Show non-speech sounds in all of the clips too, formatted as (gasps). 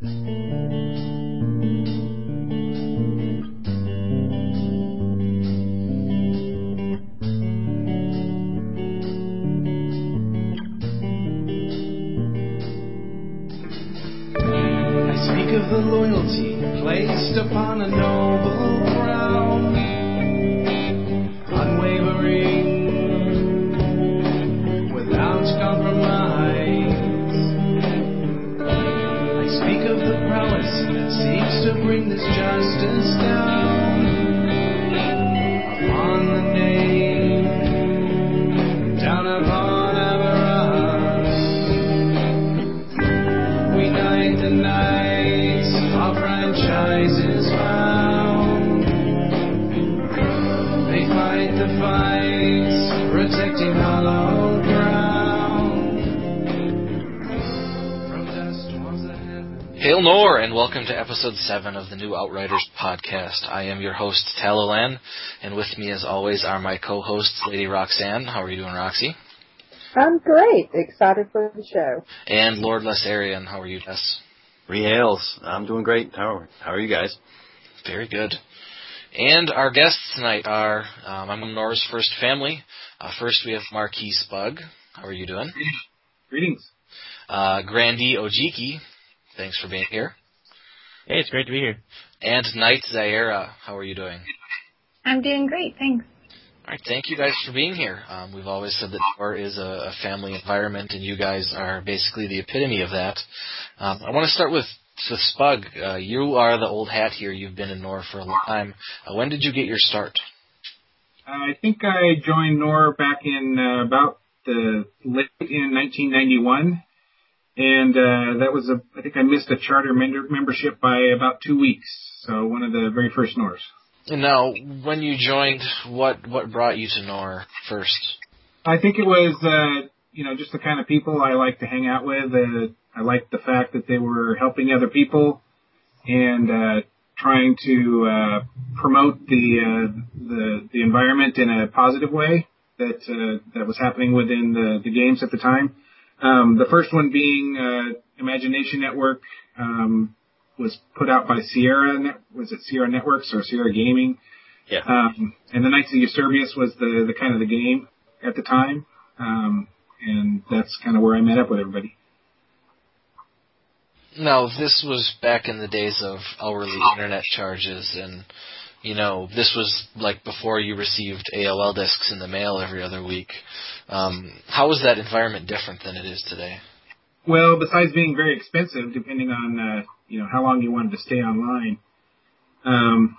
welcome to episode 7 of the New Outriders podcast. I am your host, Talolan, and with me as always are my co-hosts, Lady Roxanne. How are you doing, Roxy? I'm great. Excited for the show. And Lord Lessarian. How are you, Tess? Rehails. I'm doing great. How are, how are you guys? Very good. And our guests tonight are, um, I'm Nora's first family. Uh, first we have Marquis Bug. How are you doing? Greetings. Uh, Grandy Ojiki. Thanks for being here. Hey, it's great to be here. And Knight Zaira, how are you doing? I'm doing great, thanks. All right, thank you guys for being here. Um, we've always said that NOR is a, a, family environment, and you guys are basically the epitome of that. Um, I want to start with, with Spug. Uh, you are the old hat here. You've been in NOR for a long time. Uh, when did you get your start? I think I joined NOR back in uh, about the late in 1991 and uh, that was a I think I missed a charter membership by about two weeks. So one of the very first NORs. And now, when you joined, what what brought you to NOR first? I think it was uh, you know just the kind of people I like to hang out with. Uh, I liked the fact that they were helping other people and uh, trying to uh, promote the uh, the the environment in a positive way that uh, that was happening within the, the games at the time. Um, the first one being uh, Imagination Network um, was put out by Sierra. Net- was it Sierra Networks or Sierra Gaming? Yeah. Um, and the Knights of Yserbius was the the kind of the game at the time, um, and that's kind of where I met up with everybody. Now, this was back in the days of hourly internet charges, and you know, this was like before you received AOL discs in the mail every other week. Um, how is that environment different than it is today? Well, besides being very expensive, depending on uh, you know how long you wanted to stay online, um,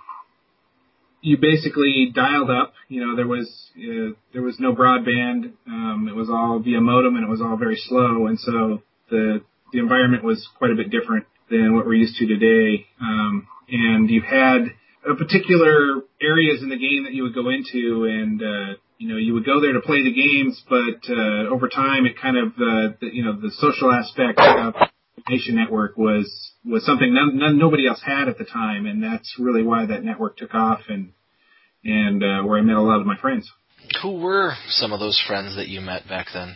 you basically dialed up. You know, there was uh, there was no broadband. Um, it was all via modem, and it was all very slow. And so the the environment was quite a bit different than what we're used to today. Um, and you had a particular areas in the game that you would go into, and uh, you know you would go there to play the games, but uh, over time it kind of uh, the, you know the social aspect of the Nation Network was was something none, none nobody else had at the time, and that's really why that network took off and and uh, where I met a lot of my friends. Who were some of those friends that you met back then?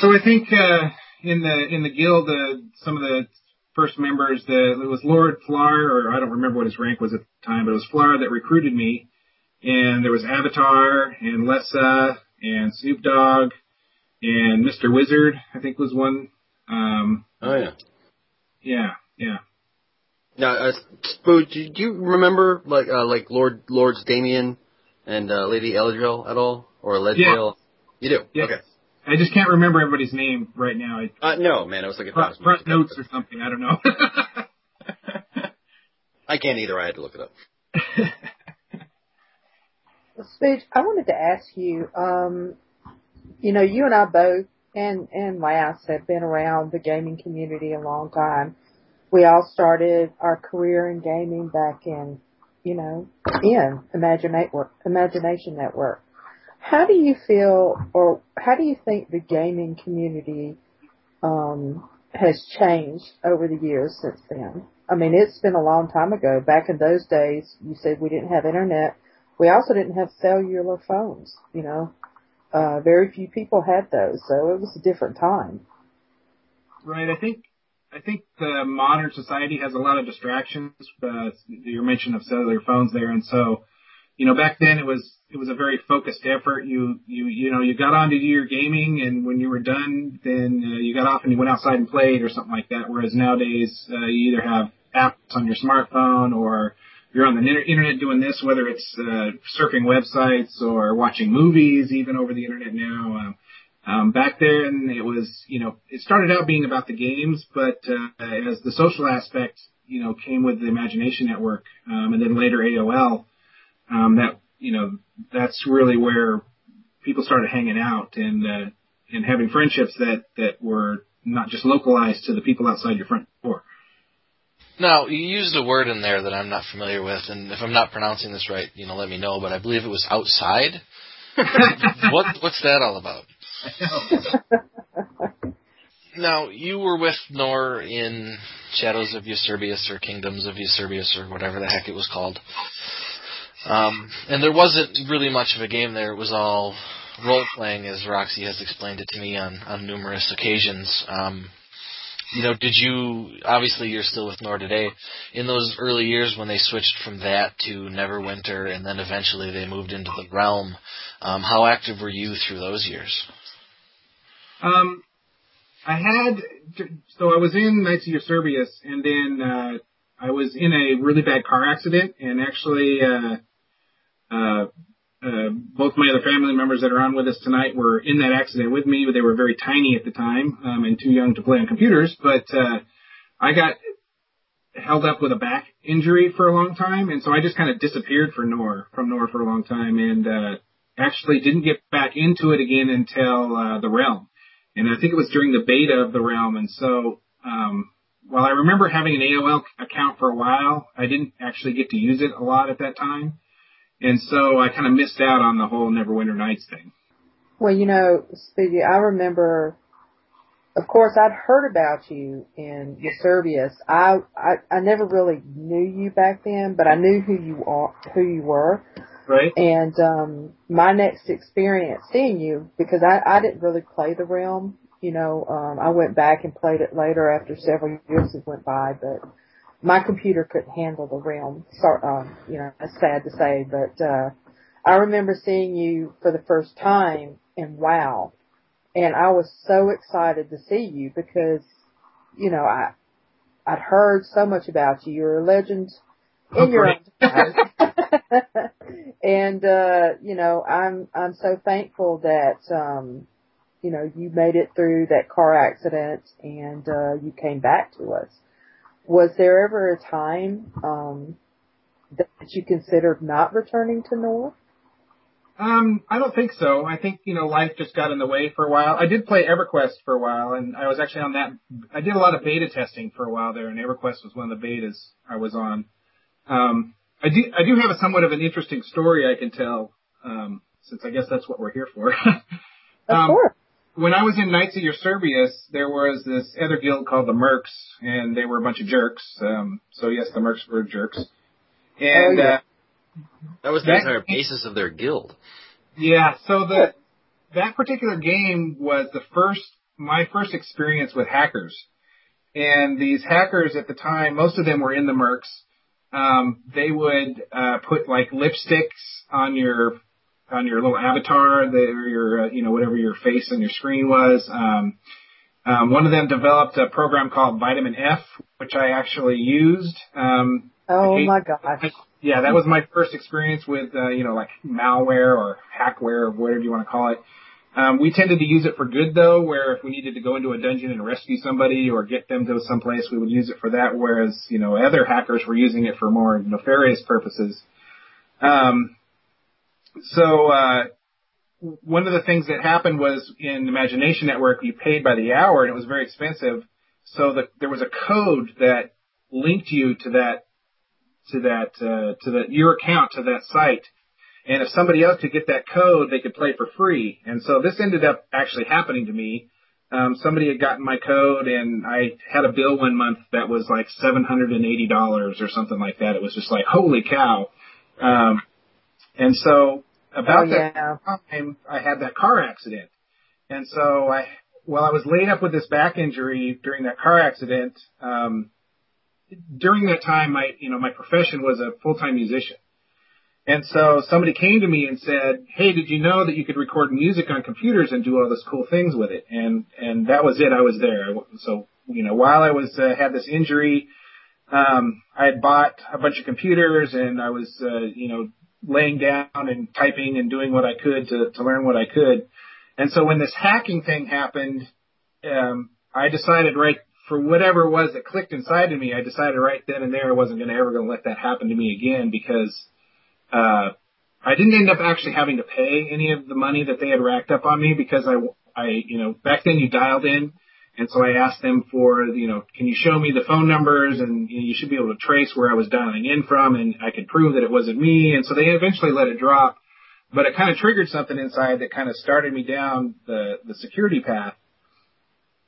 So I think uh, in the in the guild, uh, some of the first members that it was Lord Flar, or I don't remember what his rank was at the time, but it was Flar that recruited me. And there was Avatar and Lessa and Snoop Dogg and Mr. Wizard, I think was one. Um, oh yeah. Yeah, yeah. Now, uh, Spoo, do you remember like uh, like Lord Lords Damien and uh, Lady Eladriel at all, or Eladriel? Yeah. You do. Yeah. Okay. I just can't remember everybody's name right now. uh, no, man, I was looking front, front notes or something. I don't know. (laughs) I can't either. I had to look it up. (laughs) Speech, I wanted to ask you, um, you know, you and I both and, and Lass have been around the gaming community a long time. We all started our career in gaming back in, you know, in Imagination Network. How do you feel, or how do you think the gaming community um, has changed over the years since then? I mean, it's been a long time ago. Back in those days, you said we didn't have internet. We also didn't have cellular phones. You know, uh, very few people had those, so it was a different time. Right. I think I think the modern society has a lot of distractions. Uh, your mention of cellular phones there, and so you know back then it was it was a very focused effort. You you you know you got on to do your gaming, and when you were done, then uh, you got off and you went outside and played or something like that. Whereas nowadays uh, you either have apps on your smartphone or you're on the internet doing this, whether it's uh, surfing websites or watching movies, even over the internet now. Um, um, back then, it was you know it started out being about the games, but uh, as the social aspect you know came with the Imagination Network, um, and then later AOL, um, that you know that's really where people started hanging out and uh, and having friendships that that were not just localized to the people outside your front door. Now, you used a word in there that I'm not familiar with, and if I'm not pronouncing this right, you know, let me know. But I believe it was outside. (laughs) what what's that all about? (laughs) now, you were with Nor in Shadows of Yserbius or Kingdoms of Yserbius or whatever the heck it was called. Um, and there wasn't really much of a game there. It was all role playing, as Roxy has explained it to me on on numerous occasions. Um, you know, did you obviously you're still with Nor today. In those early years when they switched from that to Neverwinter, and then eventually they moved into the Realm, um, how active were you through those years? Um, I had so I was in Knights of Yserbius, and then uh, I was in a really bad car accident, and actually. Uh, both my other family members that are on with us tonight were in that accident with me. But they were very tiny at the time um, and too young to play on computers. But uh, I got held up with a back injury for a long time, and so I just kind of disappeared for Nor from Nor for a long time, and uh, actually didn't get back into it again until uh, the Realm. And I think it was during the beta of the Realm. And so um, while I remember having an AOL account for a while, I didn't actually get to use it a lot at that time. And so I kind of missed out on the whole Neverwinter Nights thing. Well, you know, Speedy, I remember, of course, I'd heard about you in Yserbius. I, I, I never really knew you back then, but I knew who you are, who you were. Right. And, um, my next experience seeing you, because I, I didn't really play the realm, you know, um, I went back and played it later after several years had went by, but, my computer couldn't handle the realm. So, um, you know, it's sad to say, but uh, I remember seeing you for the first time and WoW, and I was so excited to see you because, you know, I I'd heard so much about you. You're a legend in oh, your own time. (laughs) and uh, you know, I'm I'm so thankful that um, you know, you made it through that car accident and uh, you came back to us was there ever a time um, that you considered not returning to Nor? Um, I don't think so. I think you know life just got in the way for a while. I did play EverQuest for a while, and I was actually on that. I did a lot of beta testing for a while there, and EverQuest was one of the betas I was on. Um, I do I do have a somewhat of an interesting story I can tell, um, since I guess that's what we're here for. (laughs) um, of course when I was in Knights of Yserbius, there was this other guild called the Mercs, and they were a bunch of jerks. Um, so yes, the Mercs were jerks. And oh, yeah. uh, that was the that, entire basis of their guild. Yeah. So the that particular game was the first my first experience with hackers. And these hackers at the time, most of them were in the Mercs. Um, they would uh, put like lipsticks on your on your little avatar, the, or your, uh, you know, whatever your face on your screen was. Um, um, one of them developed a program called Vitamin F, which I actually used. Um, oh my gosh. Yeah, that was my first experience with, uh, you know, like malware or hackware or whatever you want to call it. Um, we tended to use it for good though, where if we needed to go into a dungeon and rescue somebody or get them to someplace, we would use it for that. Whereas, you know, other hackers were using it for more nefarious purposes. Um, so uh, one of the things that happened was in Imagination Network, you paid by the hour, and it was very expensive. So the, there was a code that linked you to that to that uh, to the your account to that site. And if somebody else could get that code, they could play for free. And so this ended up actually happening to me. Um, somebody had gotten my code, and I had a bill one month that was like seven hundred and eighty dollars or something like that. It was just like holy cow. Um, and so about oh, yeah. that time, I had that car accident. And so I, while I was laid up with this back injury during that car accident, um, during that time, my you know my profession was a full time musician, and so somebody came to me and said, "Hey, did you know that you could record music on computers and do all this cool things with it?" And and that was it. I was there. So you know, while I was uh, had this injury, um, I had bought a bunch of computers and I was uh, you know laying down and typing and doing what I could to to learn what I could. And so when this hacking thing happened, um, I decided right for whatever it was that clicked inside of me, I decided right then and there I wasn't going to ever going to let that happen to me again because uh, I didn't end up actually having to pay any of the money that they had racked up on me because I, I, you know, back then you dialed in. And so I asked them for, you know, can you show me the phone numbers and you, know, you should be able to trace where I was dialing in from and I could prove that it wasn't me. And so they eventually let it drop, but it kind of triggered something inside that kind of started me down the, the security path.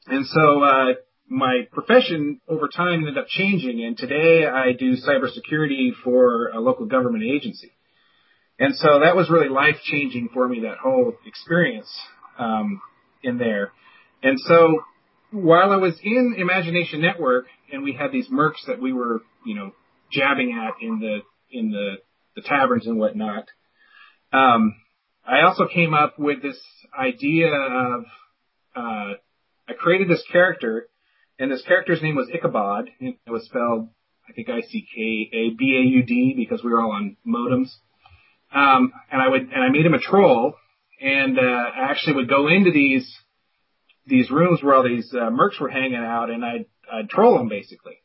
And so, uh, my profession over time ended up changing and today I do cybersecurity for a local government agency. And so that was really life changing for me, that whole experience, um, in there. And so while I was in Imagination Network and we had these mercs that we were, you know, jabbing at in the, in the, the taverns and whatnot, um, I also came up with this idea of, uh, I created this character and this character's name was Ichabod. It was spelled, I think, I-C-K-A-B-A-U-D because we were all on modems. Um, and I would, and I made him a troll, and uh, I actually would go into these these rooms where all these uh, mercs were hanging out, and I'd I'd troll them basically.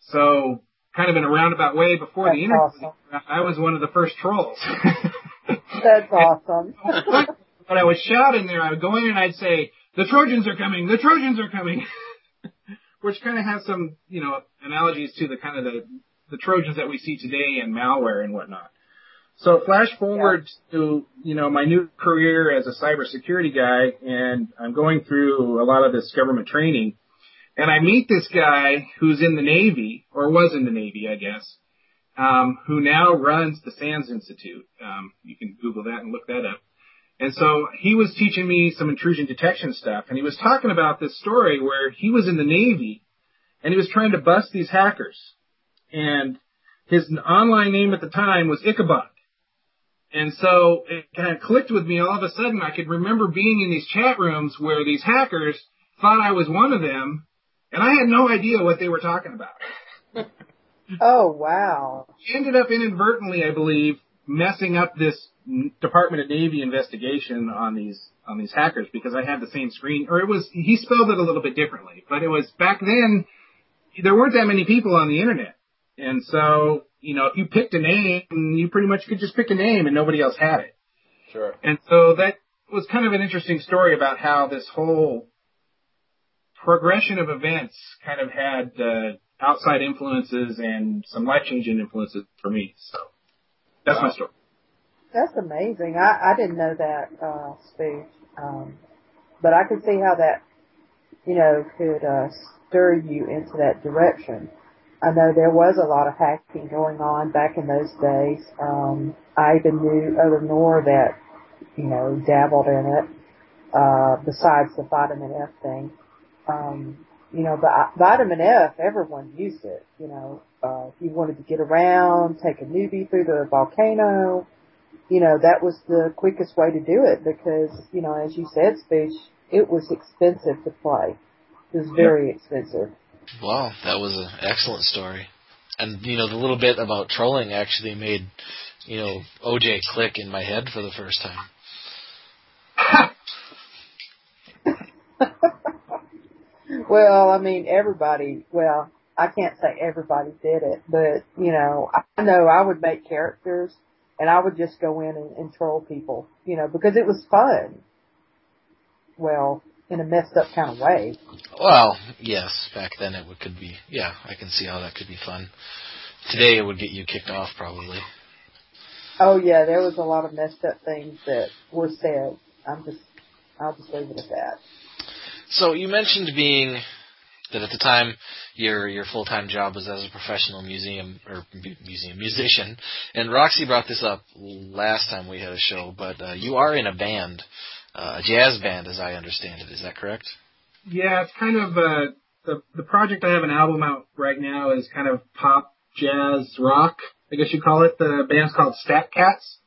So, kind of in a roundabout way, before That's the internet, awesome. I was one of the first trolls. (laughs) That's awesome. (laughs) when I was shouting there, I would go in and I'd say, "The Trojans are coming! The Trojans are coming!" (laughs) which kind of has some, you know, analogies to the kind of the, the Trojans that we see today in malware and whatnot. So flash forward yeah. to, you know, my new career as a cybersecurity guy and I'm going through a lot of this government training and I meet this guy who's in the Navy or was in the Navy, I guess, um, who now runs the SANS Institute. Um, you can Google that and look that up. And so he was teaching me some intrusion detection stuff and he was talking about this story where he was in the Navy and he was trying to bust these hackers. And his online name at the time was Ichabod. And so it kind of clicked with me all of a sudden. I could remember being in these chat rooms where these hackers thought I was one of them and I had no idea what they were talking about. (laughs) oh wow. Ended up inadvertently, I believe, messing up this Department of Navy investigation on these on these hackers because I had the same screen, or it was he spelled it a little bit differently, but it was back then there weren't that many people on the internet, and so you know if you picked a name, you pretty much could just pick a name and nobody else had it. Sure. And so that was kind of an interesting story about how this whole progression of events kind of had uh, outside influences and some life changing influences for me. So. That's wow. my story. That's amazing. I, I didn't know that, uh, speech. Um, but I could see how that, you know, could, uh, stir you into that direction. I know there was a lot of hacking going on back in those days. Um, I even knew other Nor that, you know, dabbled in it, uh, besides the vitamin F thing. Um, you know, but vitamin F, everyone used it, you know, uh, if you wanted to get around, take a newbie through the volcano, you know, that was the quickest way to do it because, you know, as you said, Speech, it was expensive to play. It was very expensive. Wow, that was an excellent story. And, you know, the little bit about trolling actually made, you know, OJ click in my head for the first time. (laughs) well, I mean, everybody, well, I can't say everybody did it, but you know, I know I would make characters and I would just go in and, and troll people, you know, because it was fun. Well, in a messed up kind of way. Well, yes, back then it would, could be. Yeah, I can see how that could be fun. Today it would get you kicked off probably. Oh yeah, there was a lot of messed up things that were said. I'm just, I'll just leave it at that. So you mentioned being that at the time your your full time job was as a professional museum or museum musician. And Roxy brought this up last time we had a show, but uh, you are in a band, uh, a jazz band, as I understand it. Is that correct? Yeah, it's kind of uh, the the project. I have an album out right now is kind of pop, jazz, rock. I guess you call it. The band's called Stat Cats,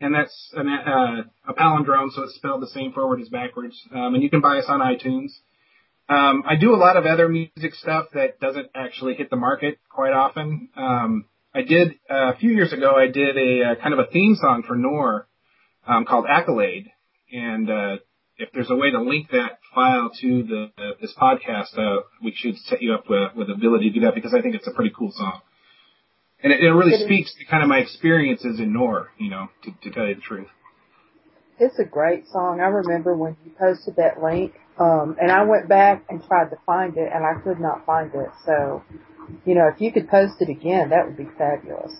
and that's an, uh, a palindrome, so it's spelled the same forward as backwards. Um, and you can buy us on iTunes. Um, I do a lot of other music stuff that doesn't actually hit the market quite often. Um, I did uh, a few years ago. I did a, uh kind of a theme song for Nor um, called Accolade, and uh, if there's a way to link that file to the uh, this podcast, uh, we should set you up with, with the ability to do that because I think it's a pretty cool song, and it, it really it speaks to kind of my experiences in Nor, you know, to, to tell you the truth. It's a great song. I remember when you posted that link, um, and I went back and tried to find it, and I could not find it. So, you know, if you could post it again, that would be fabulous.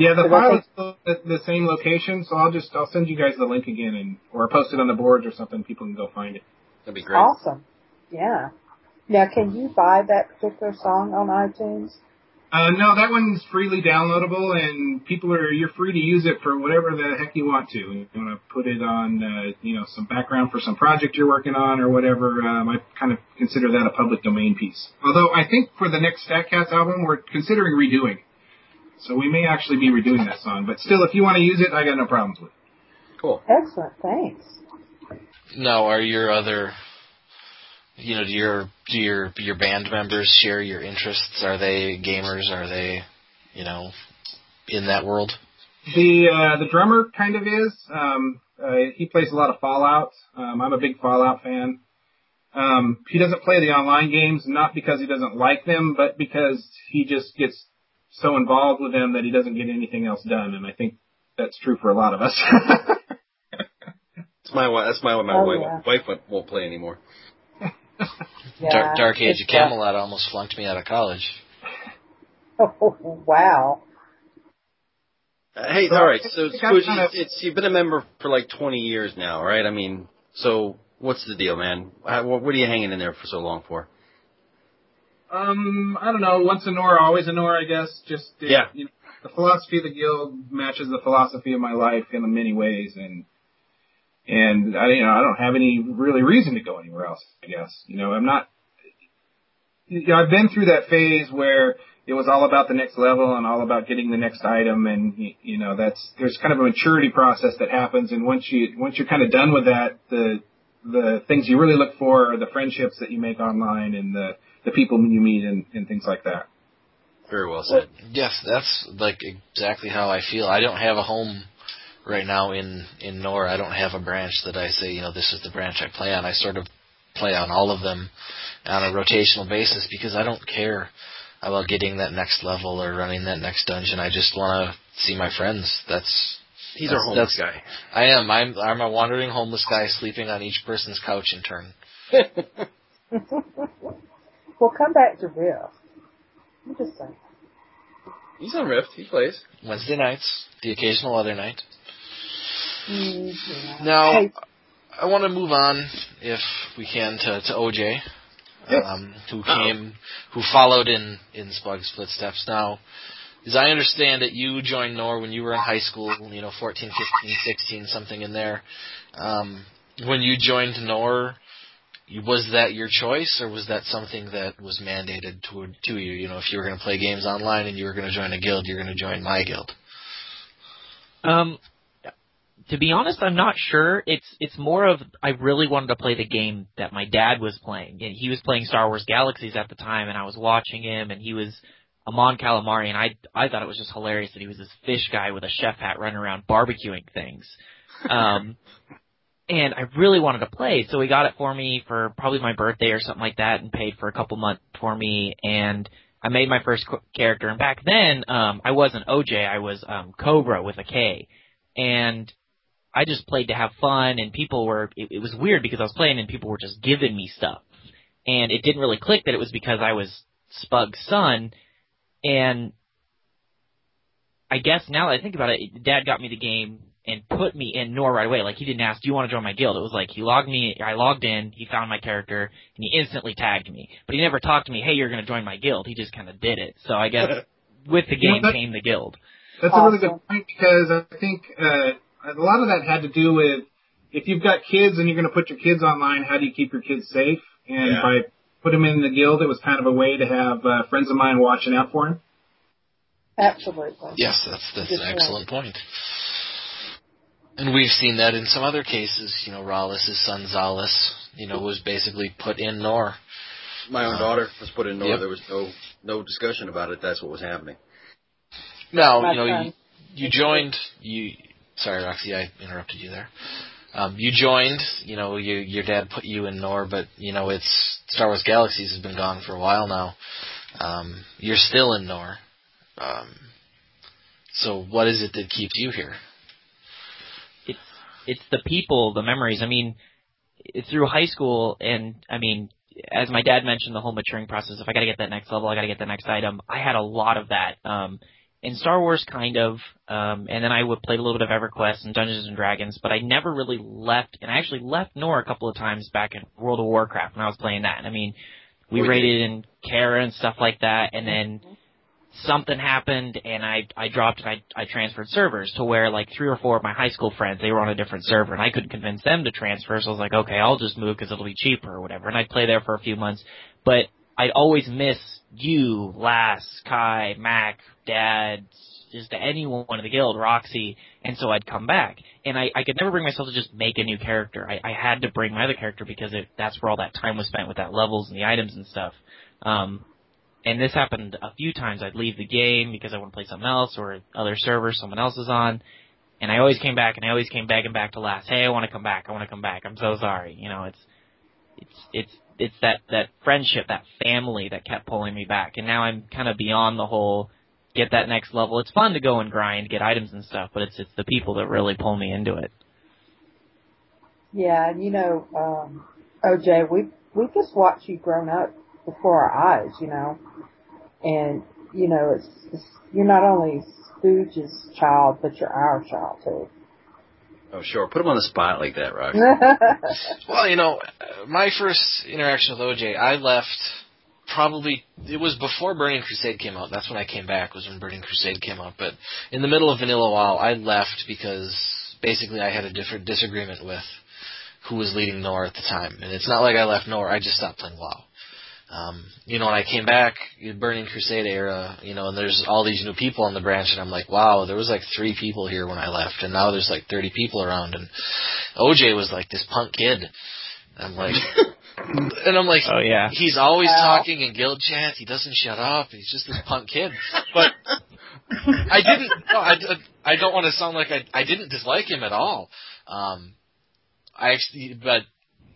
Yeah, the file is still at the same location, so I'll just I'll send you guys the link again, and or post it on the boards or something. People can go find it. That'd be great. Awesome. Yeah. Now, can you buy that particular song on iTunes? Uh, no, that one's freely downloadable, and people are you're free to use it for whatever the heck you want to. You want to put it on, uh, you know, some background for some project you're working on or whatever. Um, I kind of consider that a public domain piece. Although I think for the next Stat Cats album, we're considering redoing. So we may actually be redoing that song, but still, if you want to use it, I got no problems with it. Cool. Excellent. Thanks. Now, are your other, you know, do your do your your band members share your interests? Are they gamers? Are they, you know, in that world? The uh, the drummer kind of is. Um, uh, he plays a lot of Fallout. Um, I'm a big Fallout fan. Um, he doesn't play the online games, not because he doesn't like them, but because he just gets so involved with them that he doesn't get anything else done. And I think that's true for a lot of us. that's my that's my my oh, wife, yeah. wife won't play anymore. (laughs) Yeah, Dark, Dark Age of it's, uh, Camelot almost flunked me out of college. (laughs) Oh, wow. Uh, hey, So, all right. I So, think kinda- it's, it's you've been a member for like 20 years now, right? I mean, so what's the deal, man? How, what, what are you hanging in there for so long for? Um, I don't know. Once a Nor, always a Nor, I guess. Just uh, Yeah. You know, the philosophy of the guild matches the philosophy of my life in many ways, and and I you know I don't have any really reason to go anywhere else. I guess you know I'm not. You know, I've been through that phase where it was all about the next level and all about getting the next item, and you know that's there's kind of a maturity process that happens, and once you once you're kind of done with that, the the things you really look for are the friendships that you make online and the the people you meet and, and things like that. Very well said. Yes, that's like exactly how I feel. I don't have a home right now in in Nor. I don't have a branch that I say, you know, this is the branch I play on. I sort of play on all of them on a rotational basis because I don't care about getting that next level or running that next dungeon. I just want to see my friends. That's He's that's, our homeless that's- guy. I am. I'm I'm a wandering homeless guy sleeping on each person's couch in turn. (laughs) well, come back to Rift. I'm just saying. He's on Rift. He plays. Wednesday nights, the occasional other night. Mm, yeah. Now, Hey, I want to move on, if we can, to, to OJ, um, who came, who followed in in Spug's footsteps. Now, as I understand it, you joined NOR when you were in high school, you know, 14, 15, 16, something in there. Um, when you joined NOR, you- was that your choice, or was that something that was mandated to to you? You know, if you were going to play games online and you were going to join a guild, you're going to join my guild. Um, to be honest, I'm not sure. It's it's more of I really wanted to play the game that my dad was playing. And he was playing Star Wars Galaxies at the time, and I was watching him, and he was a Mon Calamari, and I I thought it was just hilarious that he was this fish guy with a chef hat running around barbecuing things. Um, (laughs) and I really wanted to play, so he got it for me for probably my birthday or something like that, and paid for a couple months for me, and I made my first character. And back then, um, I wasn't OJ, I was um, Cobra with a K, and I just played to have fun, and people were. It, it was weird because I was playing and people were just giving me stuff, and it didn't really click that it was because I was Spug's son, and I guess now that I think about it, Dad got me the game and put me in Nor right away. Like he didn't ask, "Do you want to join my guild?" It was like he logged me. I logged in. He found my character and he instantly tagged me. But he never talked to me. Hey, you're going to join my guild. He just kind of did it. So I guess (laughs) with the game that- came the guild. That's a really good point because I think uh, a lot of that had to do with if you've got kids and you're going to put your kids online, how do you keep your kids safe? and Yeah. if I put him in the guild, it was kind of a way to have uh, friends of mine watching out for him. Absolutely. Yes, that's that's Good an point. excellent point. And we've seen that in some other cases. You know, Rallis' son Zalis, you know, was basically put in Nor. My own daughter was put in Nor. Yep. There was no no discussion about it. That's what was happening. Now, My you know, you, you joined. You sorry, Roxy, I interrupted you there. Um, you joined. You know, you, your dad put you in Nor, but you know, it's Star Wars Galaxies has been gone for a while now. Um, you're still in Nor. Um, so, what is it that keeps you here? It's the people, the memories. I mean, through high school, and I mean, as my dad mentioned, the whole maturing process. If I got to get that next level, I got to get the next item. I had a lot of that. Um, in Star Wars, kind of, um, and then I would play a little bit of EverQuest and Dungeons and Dragons, but I never really left. And I actually left Nor a couple of times back in World of Warcraft when I was playing that. I mean, we raided in Kara and stuff like that, and then something happened and I I dropped and I I transferred servers to where like three or four of my high school friends they were on a different server and I couldn't convince them to transfer. So I was like okay I'll just move because it'll be cheaper or whatever. And I'd play there for a few months. But I'd always miss you Lass Kai Mac Dad just anyone in the guild Roxy. And so I'd come back. And I I could never bring myself to just make a new character. I I had to bring my other character because it that's where all that time was spent with that levels and the items and stuff. Um and this happened a few times. I'd leave the game because I want to play something else or other server someone else is on. And I always came back and I always came begging back to last. Hey, I want to come back. I want to come back. I'm so sorry. You know, it's, it's, it's, it's that, that friendship, that family that kept pulling me back. And now I'm kind of beyond the whole get that next level. It's fun to go and grind, get items and stuff, but it's, it's the people that really pull me into it. Yeah, and you know, um, OJ, we we just watched you grown up before our eyes, you know, and you know, it's, it's you're not only Stooge's child, but you're our child too. Oh, sure. Put him on the spot like that, Rox. (laughs) Well, you know, uh, my first interaction with OJ, I left probably it was before Burning Crusade came out. That's when I came back. Was when Burning Crusade came out. But in the middle of Vanilla WoW, I left because basically I had a different disagreement with who was leading Nor at the time. And it's not like I left Nor. I just stopped playing WoW. Um, you know, when I came back, Burning Crusade era, you know, and there's all these new people on the branch, and I'm like, wow, there was like three people here when I left, and now there's like 30 people around, and OJ was like this punk kid. I'm like, (laughs) and I'm like, Oh yeah. he's always Wow. talking in guild chat. He doesn't shut up. He's just this punk kid. But (laughs) I didn't. No, I, I don't want to sound like I. I didn't dislike him at all. Um, I actually, but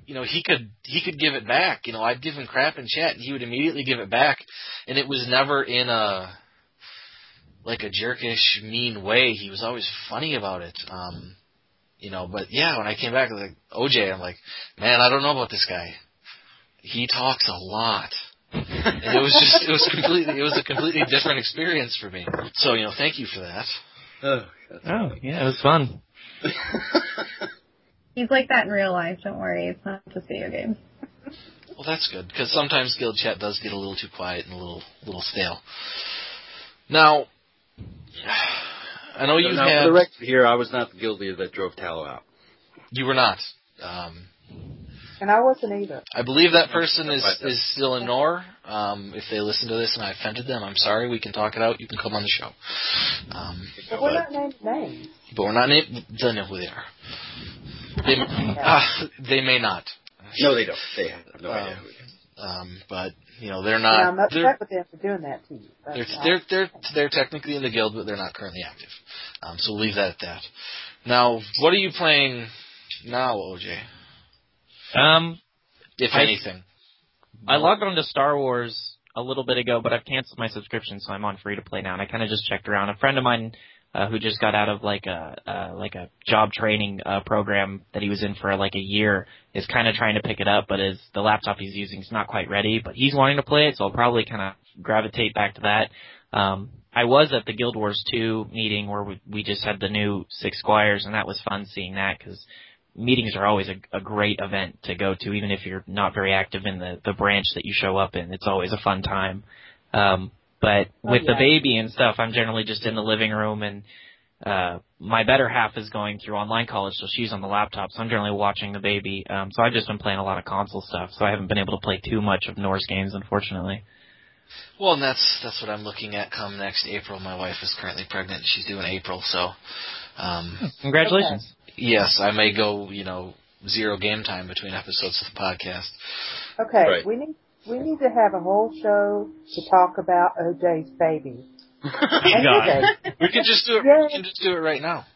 you know, he could he could give it back. You know, I'd give him crap in chat, and he would immediately give it back, and it was never in a like a jerkish, mean way. He was always funny about it. Um, you know, but yeah, when I came back, I was like OJ, I'm like, man, I don't know about this guy. He talks a lot. and it was just it was completely it was a completely different experience for me. So, you know, thank you for that. Oh, Oh yeah, it was fun. (laughs) He's like that in real life. Don't worry. It's not just video games. Well, that's good because sometimes guild chat does get a little too quiet and a little little stale. Now, I know you now, had for the record here, I was not the guild leader that drove Tallow out. you were not. Um, and I wasn't either. I believe that person is is still in Nor. Um, if they listen to this and I offended them, I'm sorry. We can talk it out. You can come on the show. Um, But we're not named names. but we're not named. Don't know who they are. They, uh, they may not. No, they don't. They have no Um, idea who he is. Um, but you know they're and I'm not. They're, upset with them for doing that to you. That's they're all. they're they're they're technically in the guild, but they're not currently active. Um, so we'll leave that at that. Now, what are you playing now, OJ? Um, If I- anything. I logged on to Star Wars a little bit ago, but I've canceled my subscription, so I'm on free to play now. And I kind of just checked around. A friend of mine uh, who just got out of like a uh, like a job training uh, program that he was in for like a year is kind of trying to pick it up, but is the laptop he's using is not quite ready. But he's wanting to play it, so I'll probably kind of gravitate back to that. Um, I was at the Guild Wars 2 meeting where we, we just had the new Six Squires, and that was fun seeing that because meetings are always a, a great event to go to, even if you're not very active in the, the branch that you show up in. It's always a fun time. Um, but Oh, with the baby and stuff, I'm generally just in the living room and uh, my better half is going through online college, so she's on the laptop, so I'm generally watching the baby. Um, so I've just been playing a lot of console stuff, so I haven't been able to play too much of Nor's games, unfortunately. Well, and that's that's what I'm looking at come next April. My wife is currently pregnant; she's due in April, so. Um, Congratulations. Yes, I may go. You know, zero game time between episodes of the podcast. Okay, Right. we need we need to have a whole show to talk about OJ's baby. (laughs) God. OJ, We could just do it. Yeah. We can just do it right now.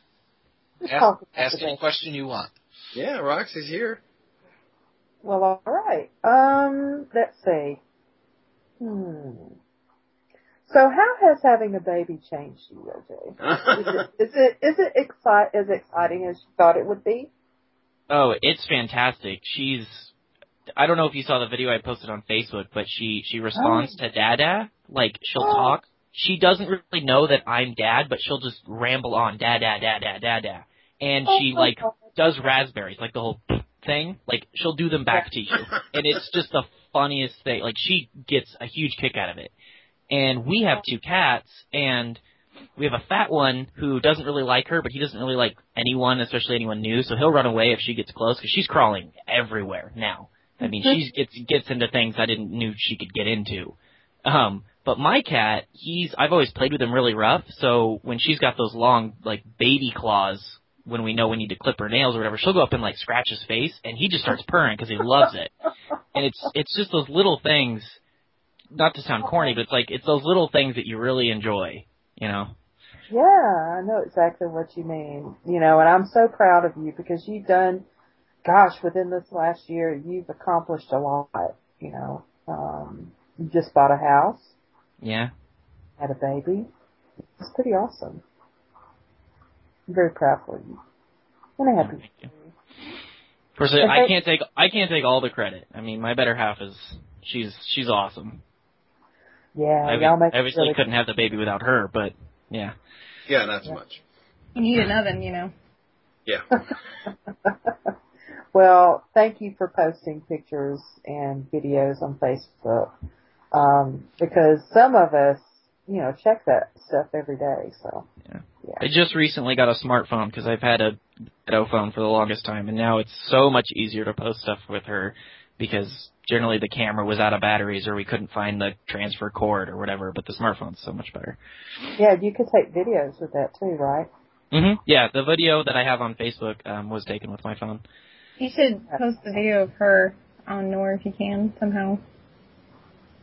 let's Ask, ask any question you want. yeah, Roxy's here. Well, all right. Um, let's see. Hmm. So, how has having a baby changed you, OJ? Is it is it, is it excite, as exciting as you thought it would be? Oh, it's fantastic. She's I don't know if you saw the video I posted on Facebook, but she she responds oh. to Dada. Like she'll Oh. talk. She doesn't really know that I'm dad, but she'll just ramble on Dada Dada Dada. And oh she Oh, like God. does raspberries, like the whole thing. Like she'll do them back to you. (laughs) And it's just the funniest thing. Like she gets a huge kick out of it. And we have two cats and we have a fat one who doesn't really like her, but he doesn't really like anyone, especially anyone new. So he'll run away if she gets close because she's crawling everywhere now. I mean, she gets gets into things I didn't knew she could get into. Um, but my cat, he's I've always played with him really rough. So when she's got those long like baby claws, when we know we need to clip her nails or whatever, she'll go up and like scratch his face, and he just starts purring because he loves it. And it's it's just those little things. Not to sound corny, but it's like it's those little things that you really enjoy. You know. Yeah, I know exactly what you mean. You know, and I'm so proud of you because you've done, gosh, within this last year, you've accomplished a lot. You know, um, you just bought a house, Yeah. had a baby. It's pretty awesome. I'm very proud for you. And happy. Thank you. Of course, I can't take I can't take all the credit. I mean, my better half is she's she's awesome. Yeah, I y'all make it obviously really couldn't have the baby without her, but yeah. yeah, not so much. You need an oven, you know. Yeah. (laughs) (laughs) well, thank you for posting pictures and videos on Facebook. Um, because some of us, you know, check that stuff every day, so. Yeah. Yeah. I just recently got a smartphone because I've had a ghetto phone for the longest time, and now it's so much easier to post stuff with her because generally the camera was out of batteries or we couldn't find the transfer cord or whatever. But the smartphone's so much better. Yeah, you could take videos with that too, right? Mm-hmm. Yeah, the video that I have on Facebook um, was taken with my phone. You should post the video of her on Nor if you can somehow.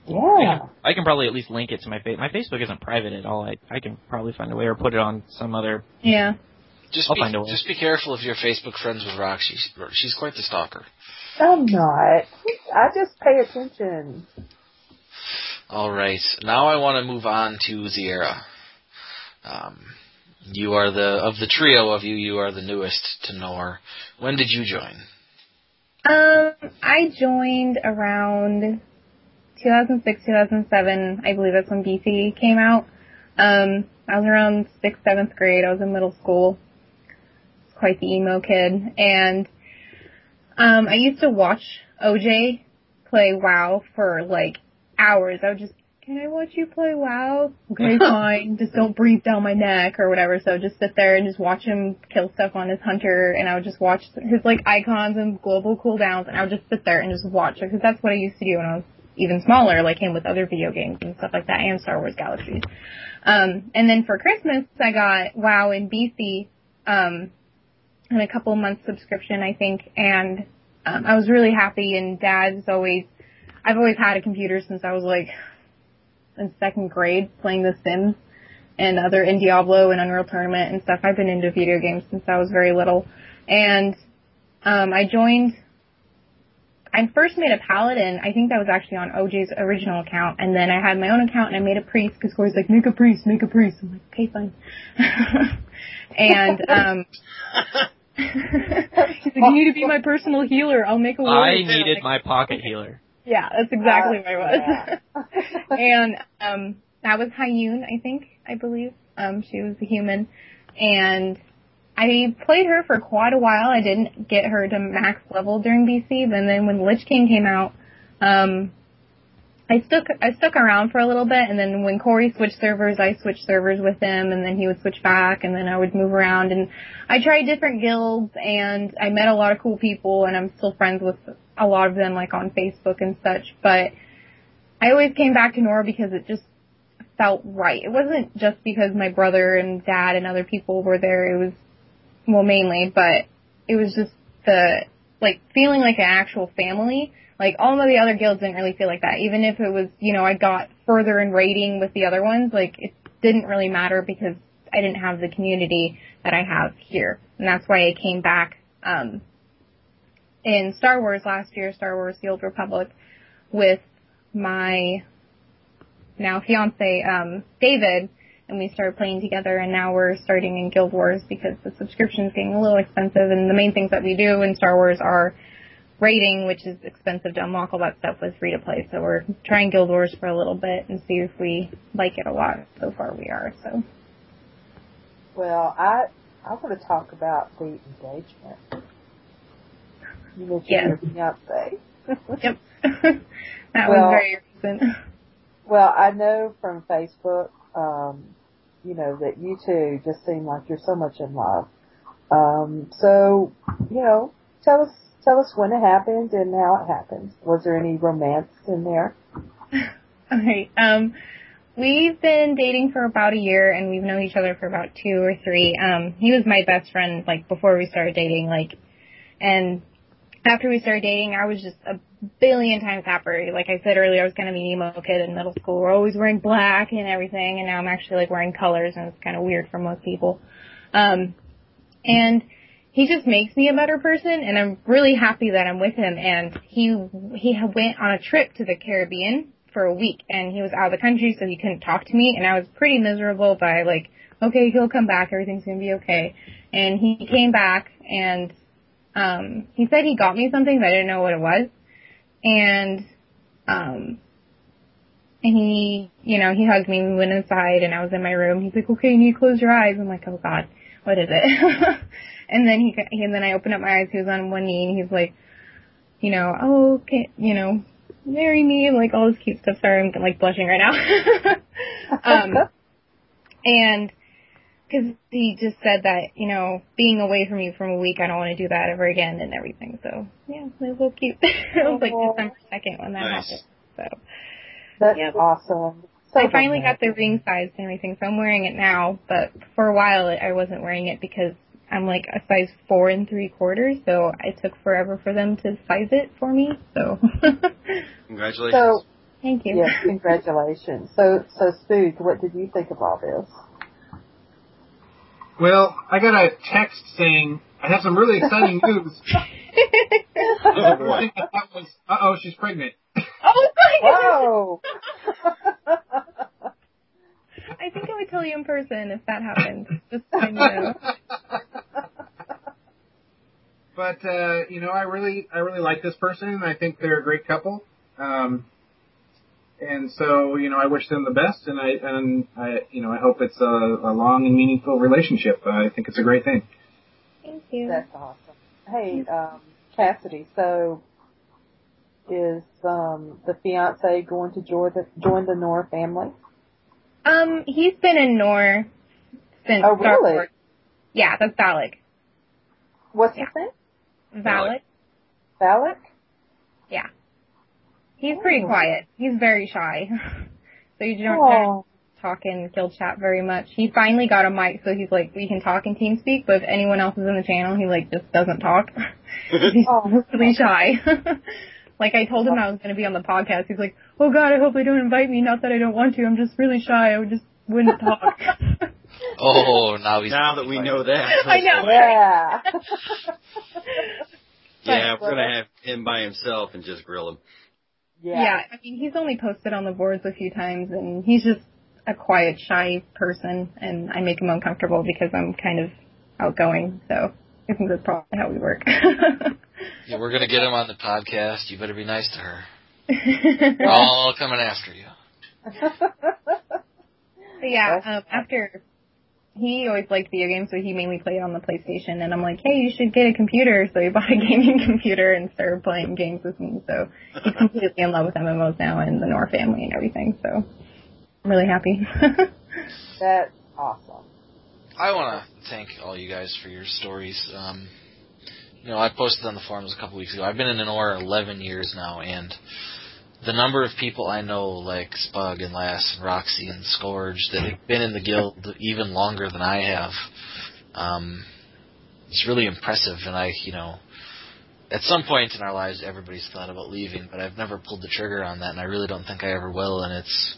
Yeah. I can probably at least link it to my face. My Facebook isn't private at all. I I can probably find a way or put it on some other. Yeah. Just I'll be, find a way. just be careful if you're Facebook friends with Roxy. She's, she's quite the stalker. I'm not. I just pay attention. All right. Now I want to move on to Zierra. Um, you are the of the trio of you. You are the newest to Nor. When did you join? Um, I joined around 2006, 2007. I believe that's when BC came out. Um, I was around sixth, seventh grade. I was in middle school. Quite the emo kid, and um, I used to watch OJ play WoW for like hours. I would just, can I watch you play WoW? Okay, (laughs) fine. just don't breathe down my neck or whatever. So just sit there and just watch him kill stuff on his hunter, and I would just watch his like icons and global cooldowns, and I would just sit there and just watch it because that's what I used to do when I was even smaller, like him with other video games and stuff like that, and Star Wars Galaxies. Um, and then for Christmas, I got WoW in BC, um, and a couple months subscription, I think, and um, I was really happy. And Dad's always, I've always had a computer since I was like in second grade, playing The Sims and other in Diablo and Unreal Tournament and stuff. I've been into video games since I was very little, and um, I joined. I first made a paladin. I think that was actually on OJ's original account, and then I had my own account and I made a priest because Corey's like, make a priest, make a priest. I'm like, okay, fine. (laughs) and um, (laughs) he's like, you need to be my personal healer. I'll make a I needed Like, my pocket healer. Yeah, that's exactly Uh, what I was. yeah. (laughs) (laughs) and um that was Hyun, I think, I believe. Um, she was a human. And I played her for quite a while. I didn't get her to max level during BC, but then when Lich King came out, um I stuck I stuck around for a little bit, and then when Corey switched servers, I switched servers with him, and then he would switch back, and then I would move around, and I tried different guilds, and I met a lot of cool people, and I'm still friends with a lot of them, like on Facebook and such. But I always came back to Nora because it just felt right. It wasn't just because my brother and dad and other people were there. It was well mainly, but it was just the like feeling like an actual family like all of the other guilds didn't really feel like that. Even if it was, you know, I got further in raiding with the other ones, like it didn't really matter because I didn't have the community that I have here. And that's why I came back um in Star Wars last year, Star Wars The Old Republic, with my now fiance, um, David, and we started playing together and now we're starting in Guild Wars because the subscription is getting a little expensive and the main things that we do in Star Wars are raiding, which is expensive to unlock all that stuff was free to play. So we're trying Guild Wars for a little bit and see if we like it a lot. So far we are. So. Well, I I want to talk about the engagement. You mentioned Yeah. your fiance. (laughs) Yep. (laughs) that Well- was very recent. (laughs) Well, I know from Facebook, um, you know, that you two just seem like you're so much in love. Um, so, you know, tell us tell us when it happened and how it happened. Was there any romance in there? (laughs) Okay. Um, we've been dating for about a year, and we've known each other for about two or three. Um, he was my best friend like before we started dating, like, and after we started dating, I was just a billion times happier. Like I said earlier, I was kind of an emo kid in middle school. We're always wearing black and everything, and now I'm actually like wearing colors, and it's kind of weird for most people. Um, and he just makes me a better person, and I'm really happy that I'm with him. And he he went on a trip to the Caribbean for a week, and he was out of the country, so he couldn't talk to me, and I was pretty miserable. I like, okay, he'll come back, everything's gonna be okay. And he came back, and um, he said he got me something, but I didn't know what it was, and um. And he, you know, he hugged me. We went inside, and I was in my room. He's like, "Okay, you need to close your eyes." I'm like, "Oh God, what is it?" (laughs) and then he, and then I opened up my eyes. He was on one knee, and he's like, you know, oh, okay, you know, marry me, and like all this cute stuff. Sorry, I'm like blushing right now. (laughs) um, and because he just said that, you know, being away from you for a week, I don't want to do that ever again and everything. So yeah, it was so cute. (laughs) it was like December second when that Nice. happened. So. That's Yeah. awesome. So I finally got the ring size and everything, so I'm wearing it now. But for a while, I wasn't wearing it because I'm like a size four and three quarters, so it took forever for them to size it for me. So (laughs) Congratulations. So thank you. yes, congratulations. So so Spook, what did you think of all this? Well, I got a text saying I have some really exciting news. oh boy. I thought (laughs) that was, uh oh, she's pregnant. oh my Whoa! (laughs) I think I would tell you in person if that happened. Just so you know. But uh, you know, I really, I really like this person. And I think they're a great couple. Um, and so, you know, I wish them the best, and I, and I, you know, I hope it's a, a long and meaningful relationship. I think it's a great thing. Thank you. That's awesome. Hey, um, Cassidy, so is um the fiance going to join the join the Nora family? Um, he's been in Nor since Oh, Star really? Wars. Yeah, that's Valak. What's Yeah. his name? Valak. Valak? Yeah. He's pretty Oh. quiet. He's very shy. (laughs) so you don't, Oh. don't talk in guild chat very much. He finally got a mic so he's like, we can talk in TeamSpeak, but if anyone else is in the channel, he like just doesn't talk. (laughs) he's Oh. really shy. (laughs) like I told him oh. I was going to be on the podcast. He's like, oh god, I hope they don't invite me. Not that I don't want to. I'm just really shy. I would just wouldn't talk. Oh, now he's now that we know that. I know. (laughs) Yeah. (laughs) Yeah, we're gonna have him by himself and just grill him. yeah. Yeah, I mean, he's only posted on the boards a few times, and he's just a quiet, shy person, and I make him uncomfortable because I'm kind of outgoing. So I think that's probably how we work. (laughs) Yeah, we're gonna get him on the podcast. You better be nice to her. We're all coming after you. Yeah, um, after he always liked video games, so he mainly played on the PlayStation. And I'm like, hey, you should get a computer. So he (laughs) bought a gaming computer and started playing games with me. So he's completely in love with MMOs now and the Nor family and everything. So I'm really happy. (laughs) That's awesome. I want to thank all you guys for your stories. Um, you know, I posted on the forums a couple weeks ago. I've been in Nor 11 years now, and the number of people I know, like Spug and Lass and Roxy and Scourge, that have been in the guild even longer than I have, um, it's really impressive. And I, you know, at some point in our lives, everybody's thought about leaving, but I've never pulled the trigger on that, and I really don't think I ever will. And it's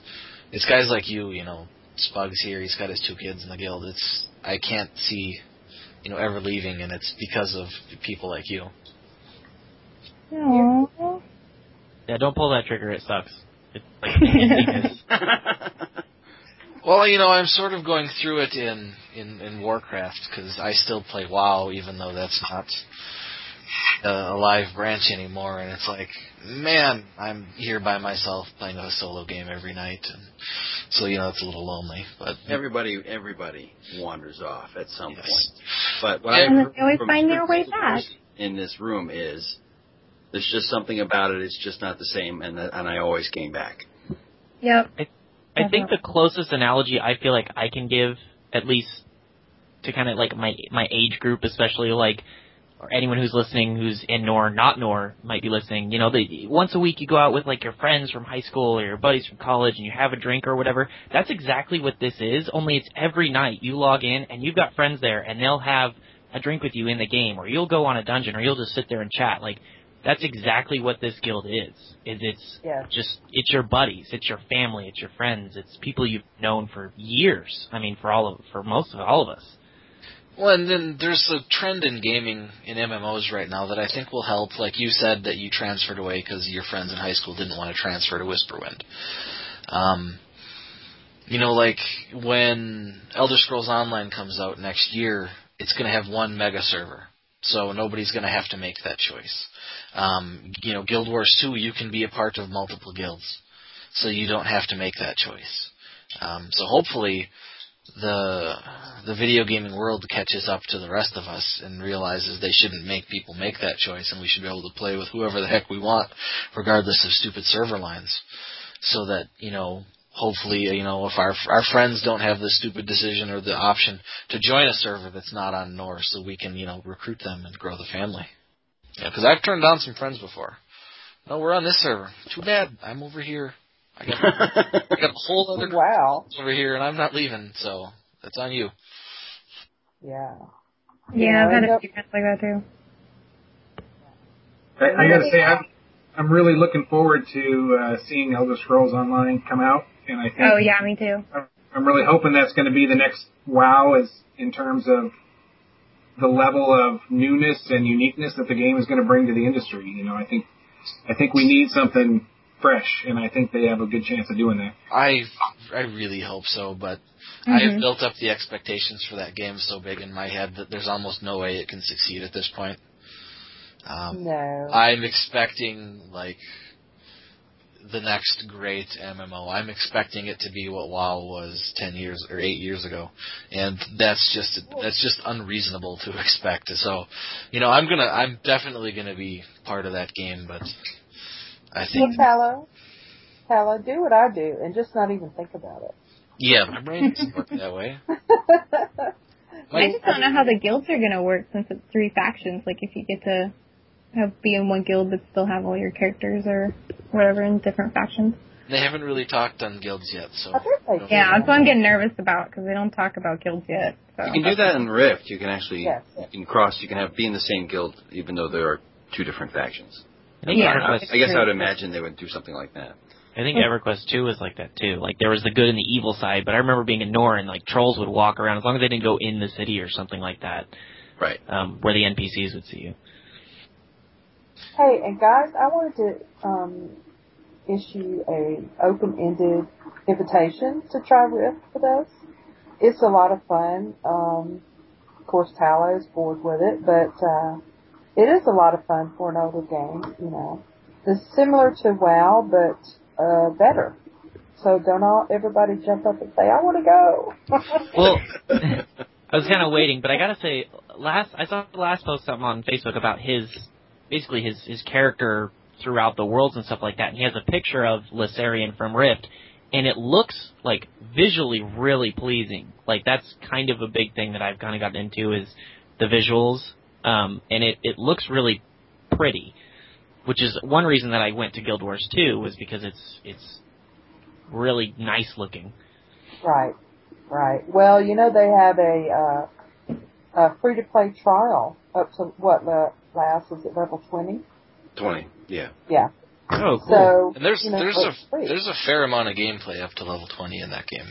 it's guys like you, you know, Spug's here. He's got his two kids in the guild. It's I can't see, you know, ever leaving, and it's because of people like you. Aww. Yeah, don't pull that trigger. It sucks. (laughs) It's like (laughs) Well, you know, I'm sort of going through it in in, in Warcraft because I still play WoW, even though that's not uh, a live branch anymore. And it's like, man, I'm here by myself playing a solo game every night, and so you know it's a little lonely. But Everybody, everybody wanders off at some Yes. point. But what And I've they always find their way back. in this room is there's just something about it. It's just not the same, and that, and I always came back. Yep. I think the closest analogy I feel like I can give, at least to kind of like my my age group, especially like or anyone who's listening who's in Nor, not Nor, might be listening. You know, they, once a week you go out with like your friends from high school or your buddies from college and you have a drink or whatever. That's exactly what this is. Only it's every night you log in and you've got friends there and they'll have a drink with you in the game, or you'll go on a dungeon, or you'll just sit there and chat. Like that's exactly what this guild is. Is it's Yes. just it's your buddies, it's your family, it's your friends, it's people you've known for years. I mean, for all of for most of all of us. Well, and then there's a trend in gaming in MMOs right now that I think will help. Like you said that you transferred away because your friends in high school didn't want to transfer to Whisperwind. Um, you know, like when Elder Scrolls Online comes out next year, it's going to have one mega server, so nobody's going to have to make that choice. Um, you know, Guild Wars 2, you can be a part of multiple guilds, so you don't have to make that choice. Um, so hopefully, the the video gaming world catches up to the rest of us and realizes they shouldn't make people make that choice, and we should be able to play with whoever the heck we want, regardless of stupid server lines. So that you know, hopefully, you know, if our our friends don't have the stupid decision or the option to join a server that's not on Nor, so we can you know recruit them and grow the family. Yeah, because I've turned down some friends before. No, we're on this server. Too bad. I'm over here. I got I got a whole other (laughs) Wow. over here, and I'm not leaving, so that's on you. Yeah. Yeah, I've had a few friends like that too. I, I gotta say, I'm, I'm really looking forward to uh, seeing Elder Scrolls Online come out, and I think Oh yeah, me too. I'm- I'm really hoping that's going to be the next WoW, is in terms of the level of newness and uniqueness that the game is going to bring to the industry. You know, I think I think we need something fresh, and I think they have a good chance of doing that. I I really hope so, but I have Mhm. built up the expectations for that game so big in my head that there's almost no way it can succeed at this point. Um, No. I'm expecting like the next great MMO. I'm expecting it to be what WoW was ten years or eight years ago, and that's just that's just unreasonable to expect. So, you know, I'm gonna I'm definitely gonna be part of that game, but I Well, think Paolo, Paolo, do what I do and just not even think about it. yeah, my brain doesn't work that way. (laughs) I just don't know how the guilds are gonna work since it's three factions. Like if you get to have be in one guild but still have all your characters or whatever in different factions. They haven't really talked on guilds yet, so I think Yeah, that's what I'm getting nervous about because they don't talk about guilds yet. So. You can do that in Rift. You can actually Yes. you can cross. You can have be in the same guild even though there are two different factions. I Yeah. I, EverQuest I guess I would imagine they would do something like that. I think EverQuest 2 was like that too. Like there was the good and the evil side, but I remember being in Nor and like trolls would walk around as long as they didn't go in the city or something like that, Right. um, where the NPCs would see you. Hey, and guys, I wanted to um, issue a open-ended invitation to try Rift with us. It's a lot of fun. Um, of course, Talos bored with it, but uh, it is a lot of fun for an older game. You know, it's similar to WoW, but uh, better. So don't all everybody jump up and say, "I want to go." (laughs) well, (laughs) I was kind of waiting, but I gotta say, last I saw the last post something on Facebook about his basically his his character throughout the worlds and stuff like that, and he has a picture of Lysarian from Rift, and it looks like visually really pleasing. Like that's kind of a big thing that I've kind of gotten into is the visuals, um, and it it looks really pretty, which is one reason that I went to Guild Wars 2 was because it's it's really nice looking. Right, right. Well, you know they have a uh, a free to play trial up to what the last was it level twenty? Twenty, yeah. Yeah. Oh, cool. So And there's you know, there's a free. there's a fair amount of gameplay up to level 20 in that game.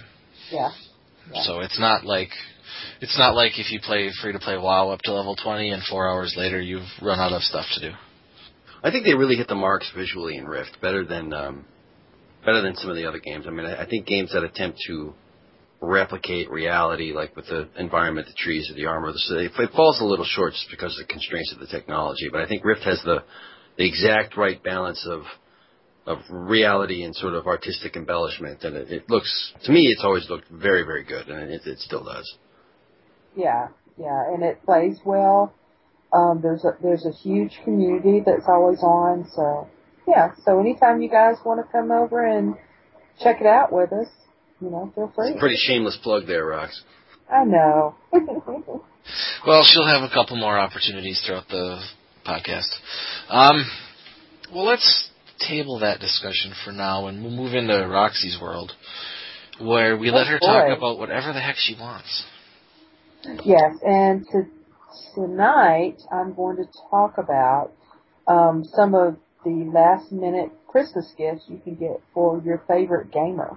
yeah. Yeah. So it's not like it's not like if you play free to play WoW up to level 20 and 4 hours later you've run out of stuff to do. I think they really hit the marks visually in Rift better than um, better than some of the other games. I mean, I, I think games that attempt to replicate reality, like with the environment, the trees, or the armor, city, it falls a little short just because of the constraints of the technology. But I think Rift has the the exact right balance of of reality and sort of artistic embellishment, and it, it looks to me it's always looked very very good, and it, it still does. Yeah, yeah, and it plays well. Um, there's a there's a huge community that's always on. So yeah, so anytime you guys want to come over and check it out with us, you know, feel free. It's a pretty shameless plug there, Rox. I know. (laughs) (laughs) Well, she'll have a couple more opportunities throughout the podcast. Um, well, let's table that discussion for now, and we'll move into Roxy's world, where we let Oh, her talk about whatever the heck she wants. yes, and to, tonight I'm going to talk about um, some of the last minute Christmas gifts you can get for your favorite gamer.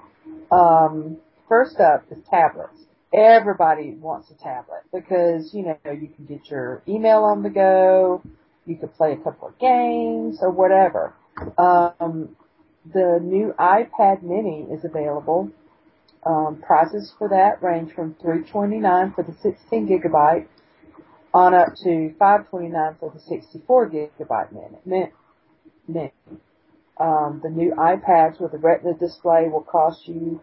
Um, first up is tablets. Everybody wants a tablet because, you know, you can get your email on the go, you could play a couple of games or whatever. Um, the new iPad mini is available. Um, prices for that range from 329 for the 16 gigabyte on up to 529 for the 64 gigabyte mini. mini. Um, the new iPads with the Retina display will cost you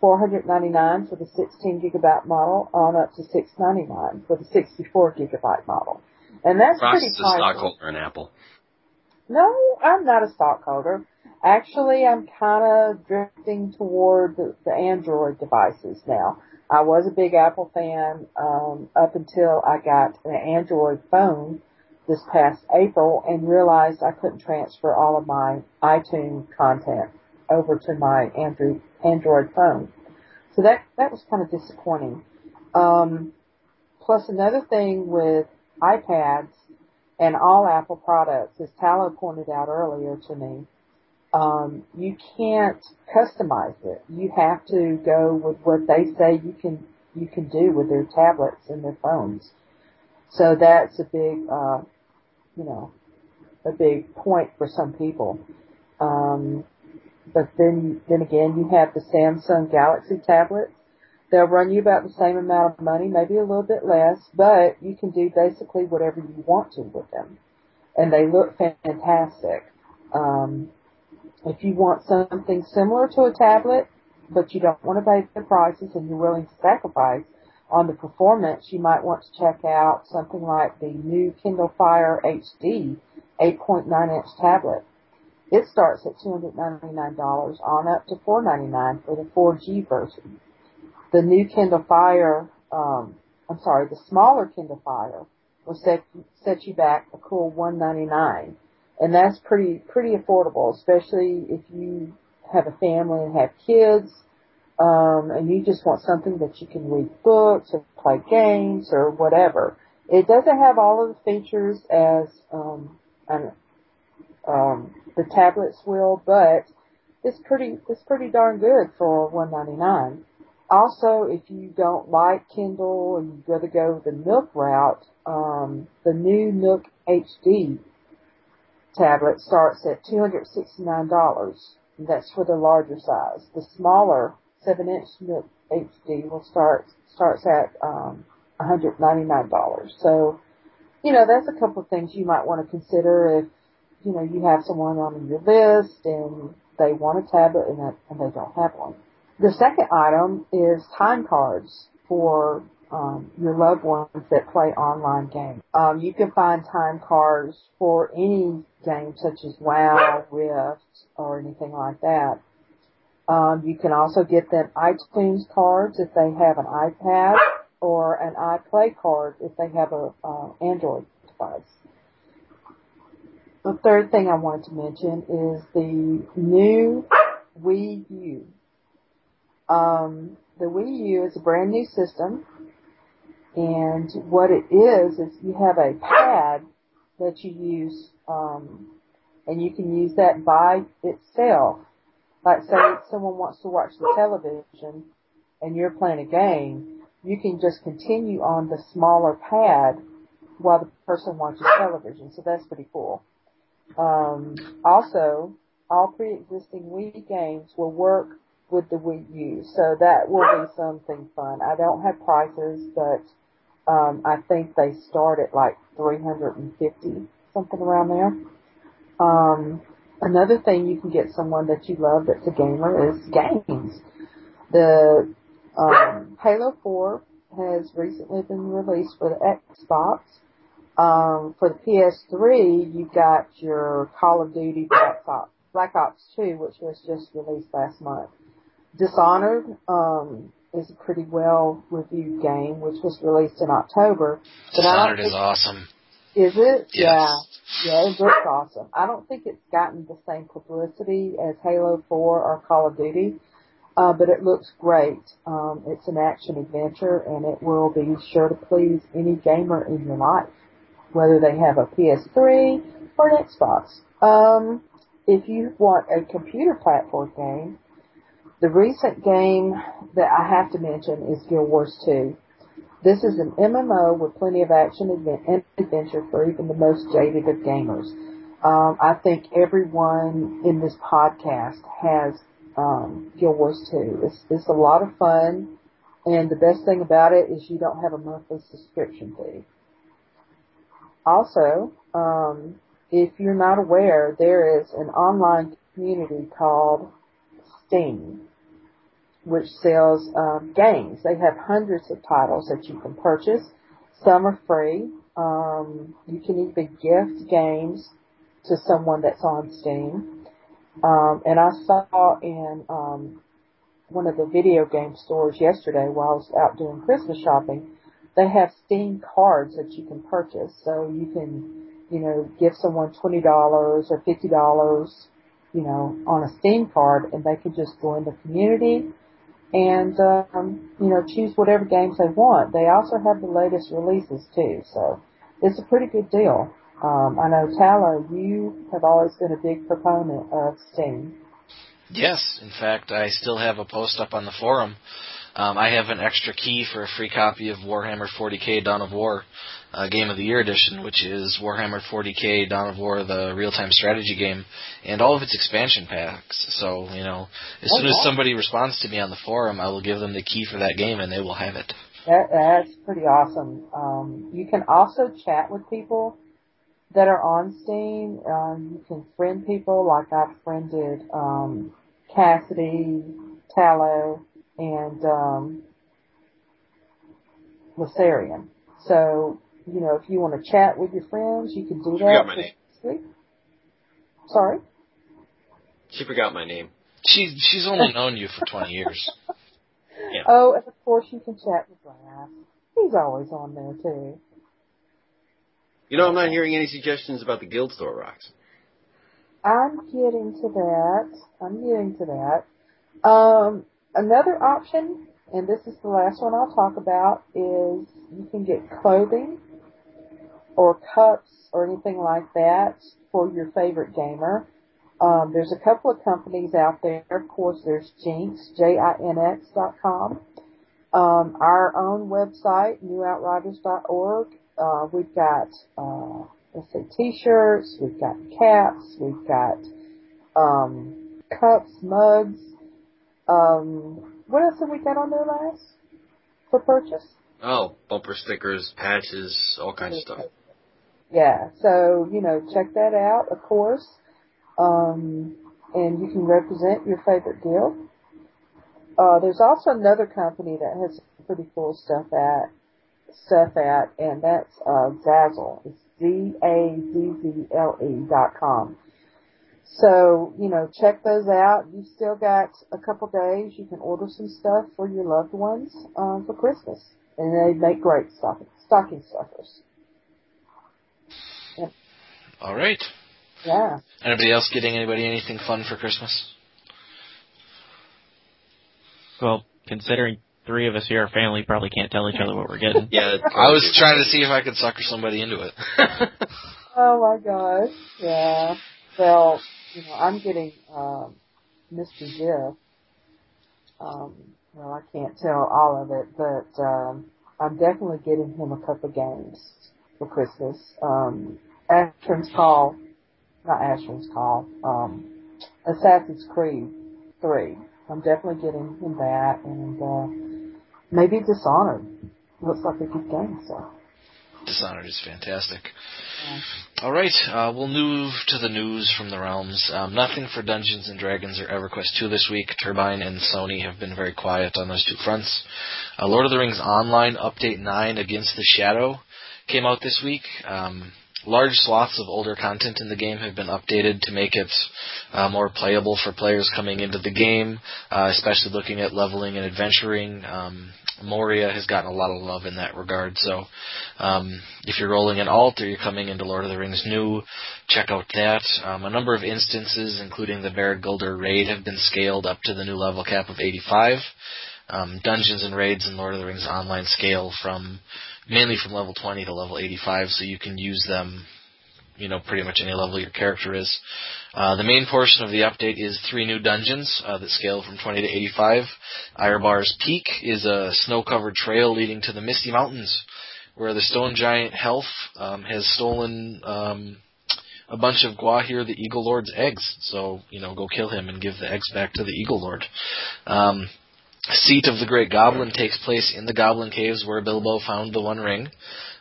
499 for the 16 gigabyte model on up to 699 for the 64 gigabyte model. And that's Rox pretty is a stockholder in Apple. No, I'm not a stockholder. Actually, I'm kind of drifting toward the, the Android devices now. I was a big Apple fan um, up until I got an Android phone this past April and realized I couldn't transfer all of my iTunes content over to my Android Android phone. So that that was kind of disappointing. Um, plus, another thing with iPads and all Apple products, as Tallow pointed out earlier to me, um, you can't customize it. You have to go with what they say you can you can do with their tablets and their phones. So that's a big, uh, you know, a big point for some people. Um, but then, then again, you have the Samsung Galaxy tablets. They'll run you about the same amount of money, maybe a little bit less, but you can do basically whatever you want to with them. And they look fantastic. Um, if you want something similar to a tablet, but you don't want to pay the prices and you're willing to sacrifice on the performance, you might want to check out something like the new Kindle Fire HD 8.9 inch tablet. It starts at $299 on up to 499 for the 4G version. The new Kindle Fire, um, I'm sorry, the smaller Kindle Fire will set, set you back a cool 199 and that's pretty pretty affordable, especially if you have a family and have kids, um, and you just want something that you can read books or play games or whatever. It doesn't have all of the features as um, an, um, the tablets will, but it's pretty it's pretty darn good for one ninety nine. Also, if you don't like Kindle and you'd rather go the Nook route, um, the new Nook HD tablet starts at $269. That's for the larger size. The smaller 7-inch Nook HD will start starts at um, $199. So, you know, that's a couple of things you might want to consider if, you know, you have someone on your list and they want a tablet and, that, and they don't have one. The second item is time cards for um, your loved ones that play online games. Um, you can find time cards for any game such as WoW, Rift, or anything like that. Um, you can also get them iTunes cards if they have an iPad or an iPlay card if they have a uh, Android device. The third thing I wanted to mention is the new Wii U. Um, the Wii U is a brand new system, and what it is is you have a pad that you use, um, and you can use that by itself. Like say someone wants to watch the television, and you're playing a game, you can just continue on the smaller pad while the person watches television. So that's pretty cool. Um, also, all pre-existing Wii games will work with the Wii U, so that will be something fun. I don't have prices, but um, I think they start at like 350, something around there. Um, another thing you can get someone that you love that's a gamer is games. The um, (gasps) Halo 4 has recently been released for the Xbox. Um, for the PS3, you've got your Call of Duty Black Ops, Black Ops 2, which was just released last month. Dishonored um, is a pretty well reviewed game, which was released in October. Dishonored is awesome. Is it? Yes. Yeah. Yeah, it looks awesome. I don't think it's gotten the same publicity as Halo 4 or Call of Duty, uh, but it looks great. Um, it's an action adventure, and it will be sure to please any gamer in your life whether they have a PS3 or an Xbox. Um, if you want a computer platform game, the recent game that I have to mention is Guild Wars 2. This is an MMO with plenty of action and adventure for even the most jaded of gamers. Um, I think everyone in this podcast has um, Guild Wars 2. It's, it's a lot of fun, and the best thing about it is you don't have a monthly subscription fee. Also, um, if you're not aware, there is an online community called Steam, which sells um, games. They have hundreds of titles that you can purchase. Some are free. Um, you can even gift games to someone that's on Steam. Um, and I saw in um, one of the video game stores yesterday while I was out doing Christmas shopping they have Steam cards that you can purchase. So you can, you know, give someone $20 or $50, you know, on a Steam card and they can just join the community and, um, you know, choose whatever games they want. They also have the latest releases too. So it's a pretty good deal. Um, I know Tala, you have always been a big proponent of Steam. Yes, in fact, I still have a post up on the forum um, I have an extra key for a free copy of Warhammer 40k Dawn of War uh, Game of the Year edition, which is Warhammer 40k Dawn of War, the real-time strategy game, and all of its expansion packs. So, you know, as Oh, soon as somebody responds to me on the forum, I will give them the key for that game, and they will have it. That, that's pretty awesome. Um, you can also chat with people that are on Steam. Um, you can friend people, like I've friended um, Cassidy, Tallow, and um, Lassarian. So, you know, if you want to chat with your friends, you can do She that. forgot my name. Sorry? She forgot my name. She she's only known you for 20 years. (laughs) Yeah. Oh, and of course you can chat with Ralph. He's always on there too. You know, I'm not hearing any suggestions about the guild store Rox. I'm getting to that. I'm getting to that. Um, another option, and this is the last one I'll talk about, is you can get clothing or cups or anything like that for your favorite gamer. Um, there's a couple of companies out there. Of course, there's Jinx, J-I-N-X dot com. Um, our own website, newoutriders.org. Uh, we've got, uh, let's say t-shirts, we've got caps, we've got, um, cups, mugs. Um, what else have we got on there last for purchase? Oh, bumper stickers, patches, all kinds of stuff. Yeah, so, you know, check that out, of course. Um, and you can represent your favorite guild. Uh, there's also another company that has pretty cool stuff at stuff at, and that's uh, Zazzle. It's Z A Z Z L E dot com. So, you know, check those out. You've still got a couple days. You can order some stuff for your loved ones um, for Christmas. And they make great stocking, stocking stuffers. Yeah. All right. Yeah. Anybody else getting anybody anything fun for Christmas? Well, considering three of us here are family, probably can't tell each other what we're getting. (laughs) Yeah, I was trying to see if I could sucker somebody into it. (laughs) oh my gosh. Yeah. Well, you know, I'm getting um, Mr. Jeff. Um, well, I can't tell all of it, but um, I'm definitely getting him a couple games for Christmas. Um, Asheron's Call, not Asheron's Call, um, Assassin's Creed 3. I'm definitely getting him that, and uh, maybe Dishonored. Looks like a good game, so. Dishonored is fantastic. All right, uh, we'll move to the news from the realms. Um, nothing for Dungeons and Dragons or EverQuest 2 this week. Turbine and Sony have been very quiet on those two fronts. Uh, Lord of the Rings Online Update 9 Against the Shadow came out this week. Um, large swaths of older content in the game have been updated to make it uh, more playable for players coming into the game, uh, especially looking at leveling and adventuring. Um, Moria has gotten a lot of love in that regard. So, um, if you're rolling an alt or you're coming into Lord of the Rings new, check out that. Um, a number of instances, including the Barad Guldur raid, have been scaled up to the new level cap of 85. Um, dungeons and raids in Lord of the Rings Online scale from mainly from level 20 to level 85, so you can use them you know pretty much any level your character is. Uh, the main portion of the update is three new dungeons uh, that scale from 20 to 85. Erebar's Peak is a snow-covered trail leading to the Misty Mountains, where the stone giant Helf um, has stolen um, a bunch of Gwaihir the Eagle Lord's eggs. So you know, go kill him and give the eggs back to the Eagle Lord. Um, Seat of the Great Goblin takes place in the Goblin Caves where Bilbo found the One Ring.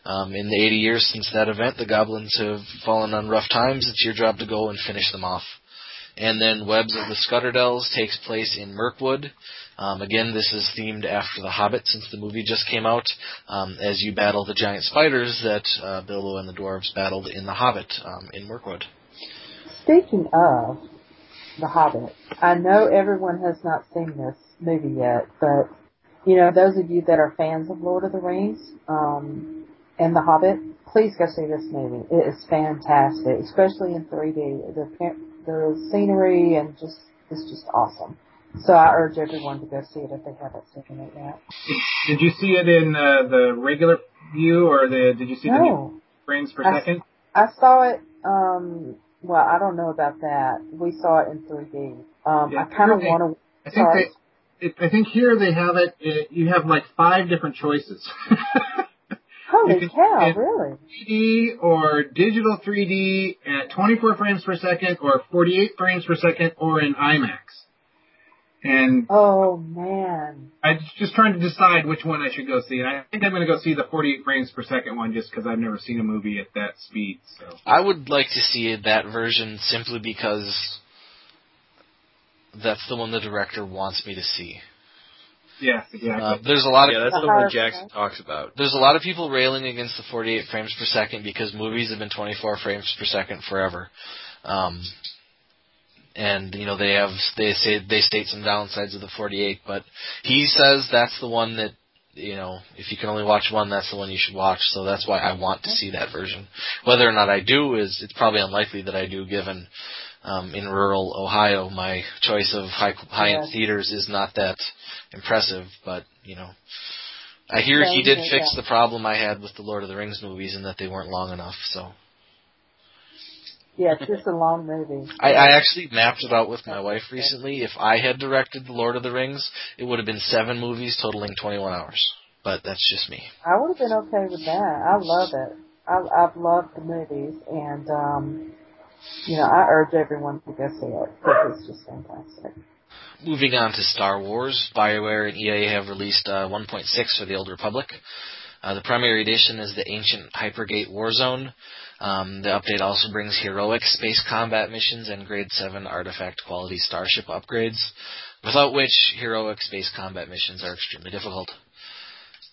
Um, in the 80 years since that event, the goblins have fallen on rough times. It's your job to go and finish them off. And then Webs of the Scuttledells takes place in Mirkwood. Um, again, this is themed after The Hobbit since the movie just came out, um, as you battle the giant spiders that uh, Bilbo and the dwarves battled in The Hobbit um, in Mirkwood. Speaking of The Hobbit, I know everyone has not seen this movie yet, but you know, those of you that are fans of Lord of the Rings, um, and The Hobbit, please go see this movie. It is fantastic, especially in 3D. The the scenery and just it's just awesome. So I urge everyone to go see it if they haven't seen it yet. Did you see it in uh, the regular view or the did you see no. the frames per I, second? I saw it. Um, well, I don't know about that. We saw it in 3D. Um, Yeah, I kind of want I to. think they, it, I think here they have it. it you have like five different choices. (laughs) Holy you can- cow! Really? 3D or digital 3D at 24 frames per second or 48 frames per second or in IMAX. And Oh man. I'm just trying to decide which one I should go see. And I think I'm going to go see the 48 frames per second one just because I've never seen a movie at that speed. So I would like to see that version simply because that's the one the director wants me to see. yeah, exactly. Uh, there's a lot of Yeah, that's The the one Jackson frame. talks about. there's a lot of people railing against the 48 frames per second because movies have been 24 frames per second forever. Um, and you know they have they say they state some downsides of the 48, but he says that's the one that you know if you can only watch one, that's the one you should watch. So that's why I want to see that version. Whether or not I do is it's probably unlikely that I do, given um, in rural Ohio my choice of high high end Yes. theaters is not that impressive. But you know. I hear he did fix yeah. the problem I had with the Lord of the Rings movies and that they weren't long enough. So Yeah, it's just a long movie. I, I actually mapped it out with my wife recently. If I had directed the Lord of the Rings, it would have been seven movies totaling 21 hours. But that's just me. I would have been okay with that. I love it. I, I've loved the movies, and um, you know, I urge everyone to go see it because it's just fantastic. Moving on to Star Wars, BioWare and EA have released uh, 1.6 for the Old Republic. Uh, the primary edition is the Ancient Hypergate Warzone. Um, the update also brings heroic space combat missions and Grade 7 artifact quality starship upgrades, without which heroic space combat missions are extremely difficult.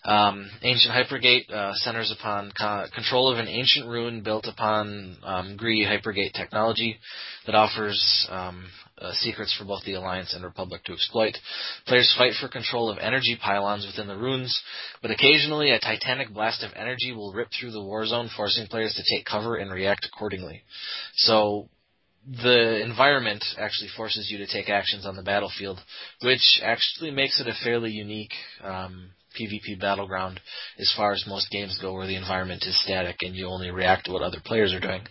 Um, ancient Hypergate uh, centers upon co- control of an ancient ruin built upon um, Hypergate technology that offers um, uh, secrets for both the Alliance and Republic to exploit. Players fight for control of energy pylons within the ruins, but occasionally a titanic blast of energy will rip through the war zone, forcing players to take cover and react accordingly. So the environment actually forces you to take actions on the battlefield, which actually makes it a fairly unique um, PvP battleground as far as most games go where the environment is static and you only react to what other players are doing.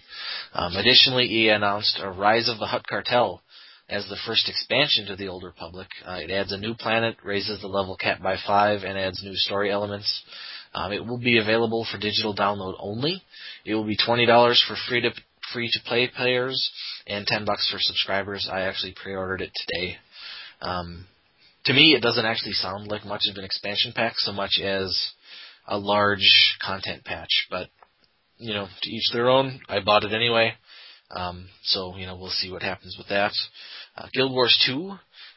Um, additionally, EA announced a Rise of the Hutt Cartel as the first expansion to the Old Republic. Uh, it adds a new planet, raises the level cap by five, and adds new story elements. Um, it will be available for digital download only. It will be twenty dollars for free to free to play players and ten bucks for subscribers. I actually pre-ordered it today. Um, to me, it doesn't actually sound like much of an expansion pack so much as a large content patch. But you know, to each their own. I bought it anyway, um, so you know we'll see what happens with that. Uh, Guild Wars 2.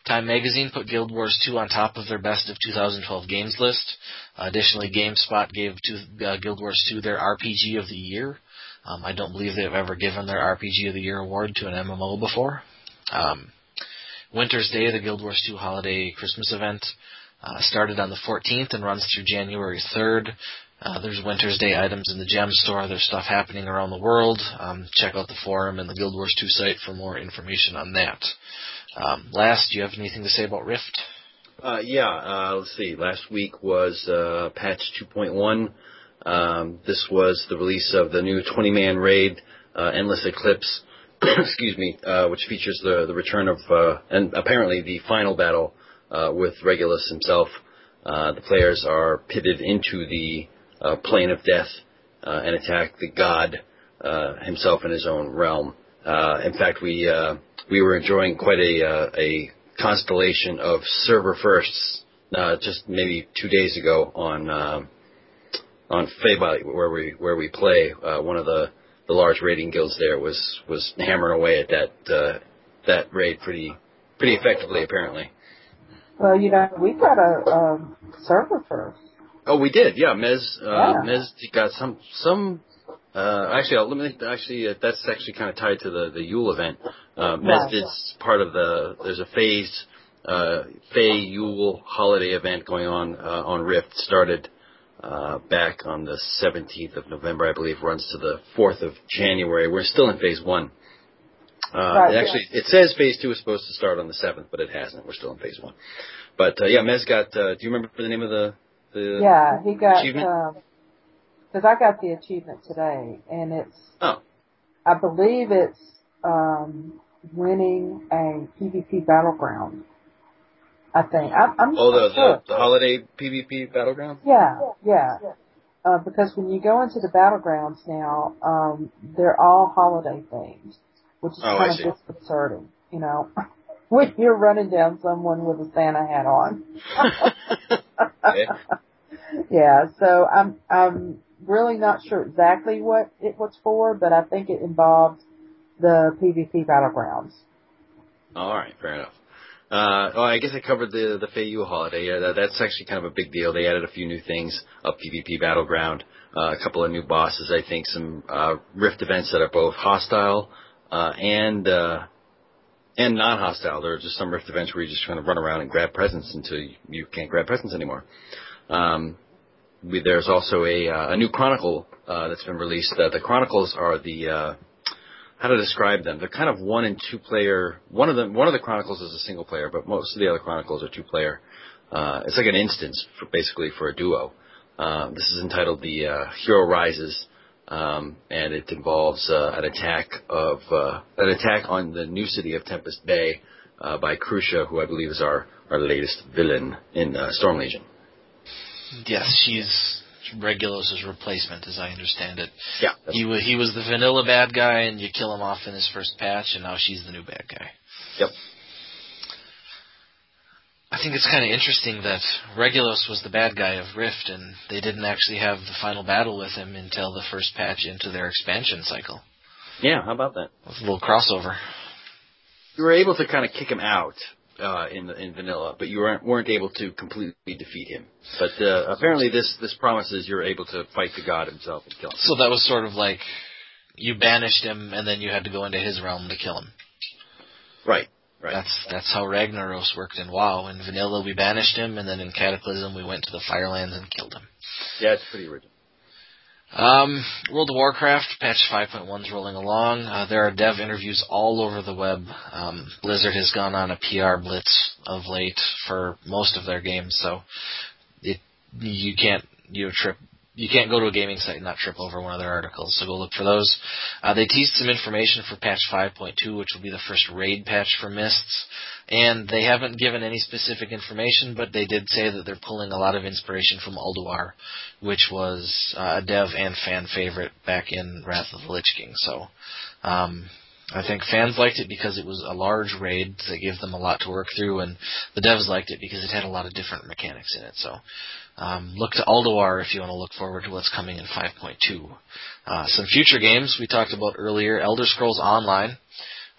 Time Magazine put Guild Wars 2 on top of their best of 2012 games list. Uh, additionally, GameSpot gave to, uh, Guild Wars 2 their RPG of the year. Um, I don't believe they've ever given their RPG of the year award to an MMO before. Um, Winter's Day, the Guild Wars 2 holiday Christmas event, uh, started on the 14th and runs through January 3rd. Uh, there's Winter's Day items in the gem store. There's stuff happening around the world. Um, check out the forum and the Guild Wars 2 site for more information on that. Um, last, do you have anything to say about Rift? Uh, yeah, uh, let's see. Last week was uh, patch 2.1. Um, this was the release of the new 20-man raid, uh, Endless Eclipse. (coughs) excuse me, uh, which features the the return of uh, and apparently the final battle uh, with Regulus himself. Uh, the players are pitted into the uh, plane of death uh, and attack the god himself in his own realm. In fact, we we were enjoying quite a a constellation of server firsts just maybe two days ago on on Fable where we where we play. One of the the large raiding guilds there was was hammering away at that uh, that raid pretty pretty effectively apparently. Well, you know, we got a um, server first. Oh, we did, yeah. Mez, uh, Yeah. Mez got some some. Uh, actually, I'll, let me actually uh, that's actually kind of tied to the the Yule event. Uh, Mez Right. did part of the there's a phased uh, Fae Yule holiday event going on uh, on Rift. Started uh, back on the 17th of November, I believe, runs to the 4th of January. We're still in phase one. Uh, Right, it actually, it says phase two is supposed to start on the 7th, but it hasn't. We're still in phase one. But uh, yeah, Mez got. Uh, do you remember the name of the the? Yeah, he got because I got the achievement today, and it's Oh, I believe it's um, winning a PvP battleground. I think I'm, I'm oh, the, sure. the the holiday PvP battleground. Yeah, yeah. Uh, because when you go into the battlegrounds now, um, they're all holiday themed, which is Oh, I kind see. of disconcerting, you know. (laughs) when you're running down someone with a Santa hat on. Okay. (laughs) (laughs) yeah, so I'm I'm really not sure exactly what it was for, but I think it involved the PvP battlegrounds. All right, fair enough. Uh, oh, I guess I covered the the Fae Yule holiday. Yeah, that, that's actually kind of a big deal. They added a few new things, a PvP battleground, uh, a couple of new bosses. I think some uh, Rift events that are both hostile uh, and uh, and non-hostile. There are just some Rift events where you're just trying to run around and grab presents until you, you can't grab presents anymore. Um, we, there's also a uh, a new Chronicle uh, that's been released. Uh, the Chronicles are the uh, how to describe them. They're kind of one and two player. One of them, one of the Chronicles is a single player, but most of the other Chronicles are two player. Uh, it's like an instance for basically for a duo. Um, this is entitled the uh, Hero Rises, um, and it involves uh, an attack of uh, an attack on the new city of Tempest Bay uh, by Crucia, who I believe is our our latest villain in uh, Storm Legion. Yes, she's Regulus's replacement, as I understand it. Yeah, He was he was the vanilla bad guy, and you kill him off in his first patch, and now she's the new bad guy. Yep. I think it's kind of interesting that Regulus was the bad guy of Rift, and they didn't actually have the final battle with him until the first patch into their expansion cycle. Yeah, how about that? A little crossover. You were able to kind of kick him out uh, in in vanilla, but you weren't weren't able to completely defeat him. But uh, apparently, this this promises you're able to fight the god himself and kill him. So that was sort of like you banished him, and then you had to go into his realm to kill him. Right. Right. That's that's how Ragnaros worked in WoW. In Vanilla, we banished him, and then in Cataclysm, we went to the Firelands and killed him. Yeah, it's pretty original. Um, World of Warcraft patch 5.1 is rolling along. Uh, there are dev interviews all over the web. Um, Blizzard has gone on a PR blitz of late for most of their games, so it you can't you know, trip you can't go to a gaming site and not trip over one of their articles, so go look for those. Uh, they teased some information for patch 5.2, which will be the first raid patch for Mists, and they haven't given any specific information, but they did say that they're pulling a lot of inspiration from Ulduar, which was uh, a dev and fan favorite back in Wrath of the Lich King. So, um, I think fans liked it because it was a large raid that gave them a lot to work through, and the devs liked it because it had a lot of different mechanics in it. So, um, look to Ulduar if you want to look forward to what's coming in 5.2. Uh, some future games we talked about earlier: Elder Scrolls Online.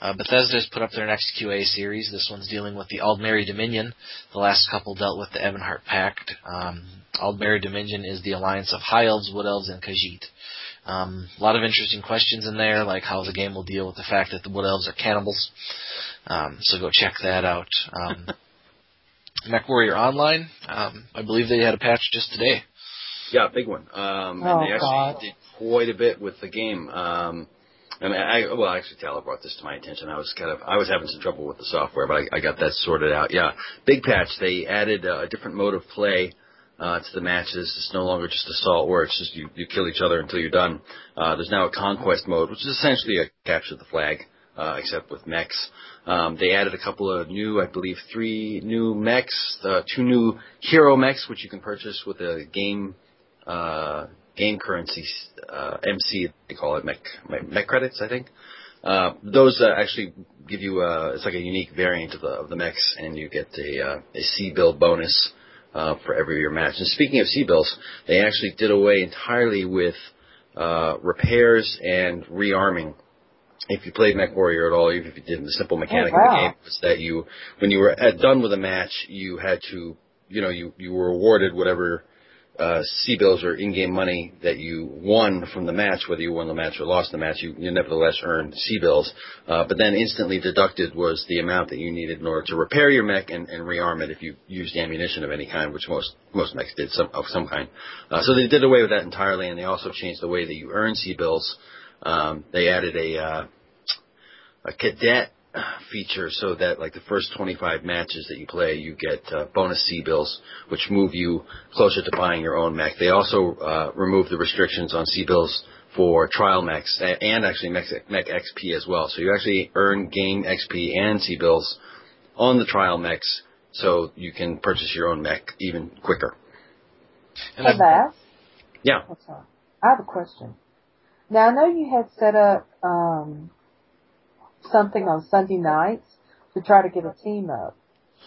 Uh, Bethesda's put up their next QA series. This one's dealing with the Aldmeri Dominion. The last couple dealt with the Ebonheart Pact. Um, Aldmeri Dominion is the alliance of High Elves, Wood Elves, and Khajiit. Um, a lot of interesting questions in there, like how the game will deal with the fact that the Wood Elves are cannibals. Um, so go check that out. Um, (laughs) MechWarrior Online, um, I believe they had a patch just today. Yeah, big one. Um, Oh, and they actually God. did quite a bit with the game. Um, I mean, I, well, actually, Taylor brought this to my attention. I was kind of, I was having some trouble with the software, but I, I got that sorted out. Yeah, big patch. They added uh, a different mode of play uh, to the matches. It's no longer just assault where it's just you, you kill each other until you're done. Uh, there's now a conquest mode, which is essentially a capture the flag, uh, except with mechs. Um, they added a couple of new, I believe, three new mechs, uh, two new hero mechs, which you can purchase with a game uh, game currency, uh, MC, they call it mech, mech, credits, I think. Uh, those uh, actually give you uh, it's like a unique variant of the of the mechs, and you get a uh, a C bill bonus uh, for every your match. And speaking of C bills, they actually did away entirely with uh, repairs and rearming. If you played Mech Warrior at all, even if you didn't, the simple mechanic Oh, of the game was that you, when you were at, done with a match, you had to, you know, you you were awarded whatever uh, C bills or in-game money that you won from the match, whether you won the match or lost the match, you, you nevertheless earned C bills. Uh, but then instantly deducted was the amount that you needed in order to repair your mech and, and rearm it if you used ammunition of any kind, which most most mechs did some of some kind. Uh, so they did away with that entirely, and they also changed the way that you earn C bills. Um, they added a uh, a cadet feature so that like the first 25 matches that you play, you get uh, bonus C bills, which move you closer to buying your own mech. They also uh, removed the restrictions on C bills for trial mechs and actually mech, mech XP as well. So you actually earn game XP and C bills on the trial mechs, so you can purchase your own mech even quicker. And Hey. Yeah. I have a question. Now, I know you had set up um, something on Sunday nights to try to get a team up.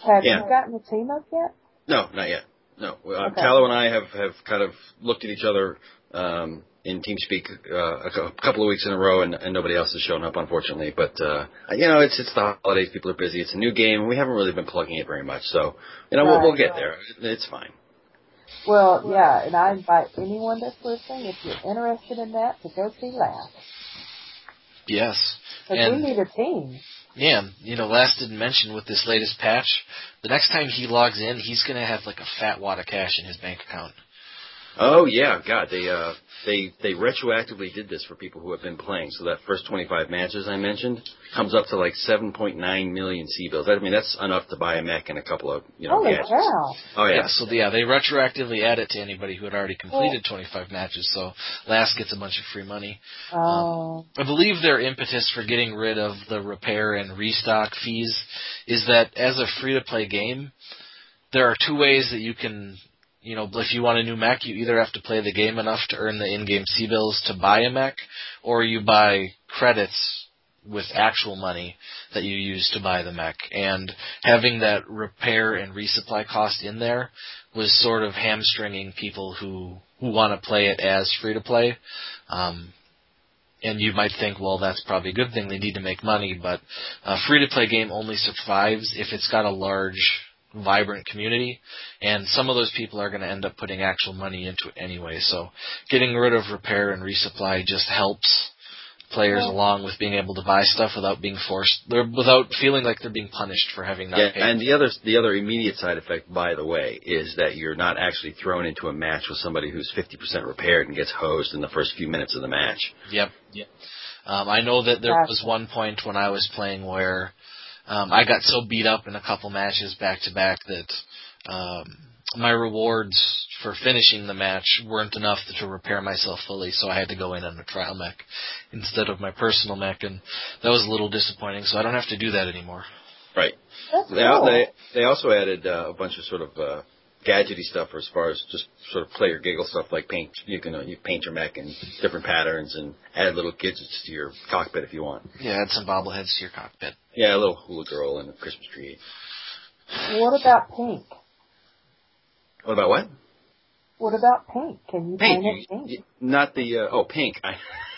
Have Yeah. you gotten a team up yet? No, not yet. No, uh, Okay. Tallow and I have have kind of looked at each other um, in TeamSpeak uh, a couple of weeks in a row, and, and nobody else has shown up, unfortunately. But uh, you know, it's it's the holidays; people are busy. It's a new game, and we haven't really been plugging it very much. So you know, we'll, we'll get there. It's fine. Well, yeah, and I invite anyone that's listening, if you're interested in that, to go see Lass. yes. And- we need a team. Yeah, you know, Lass didn't mention with this latest patch, the next time he logs in, he's going to have like a fat wad of cash in his bank account. Oh yeah, God, they uh they they retroactively did this for people who have been playing. So that first 25 matches I mentioned comes up to like 7.9 million C bills. I mean, that's enough to buy a mech and a couple of you know Holy gadgets. cow. Oh yeah. Yeah, so yeah, they retroactively add it to anybody who had already completed 25 matches, so Lass gets a bunch of free money. Um, I believe their impetus for getting rid of the repair and restock fees is that as a free to play game, there are two ways that you can, you know, if you want a new mech, you either have to play the game enough to earn the in-game C bills to buy a mech, or you buy credits with actual money that you use to buy the mech. And having that repair and resupply cost in there was sort of hamstringing people who who want to play it as free to play. Um, and you might think, well, that's probably a good thing. They need to make money, but a free to play game only survives if it's got a large, vibrant community, and some of those people are going to end up putting actual money into it anyway. So getting rid of repair and resupply just helps players Yeah. along with being able to buy stuff without being forced, they're, without feeling like they're being punished for having not Yeah, paid. and the other the other immediate side effect, by the way, is that you're not actually thrown into a match with somebody who's 50% repaired and gets hosed in the first few minutes of the match. Yep. Yep. Um, I know that there was one point when I was playing where um, I got so beat up in a couple matches back to back that um, my rewards for finishing the match weren't enough to repair myself fully, so I had to go in on a trial mech instead of my personal mech, and that was a little disappointing. So I don't have to do that anymore. Right. That's They, cool. they they also added uh, a bunch of sort of uh, gadgety stuff or as far as just sort of play your giggle stuff like paint. You can uh, you paint your mech in different patterns and add little gadgets to your cockpit if you want. Yeah, add some bobbleheads to your cockpit. Yeah, a little hula girl and a Christmas tree. What about pink? What about what? What about pink? Can you Pink. paint it You- pink? not the uh, oh pink. I,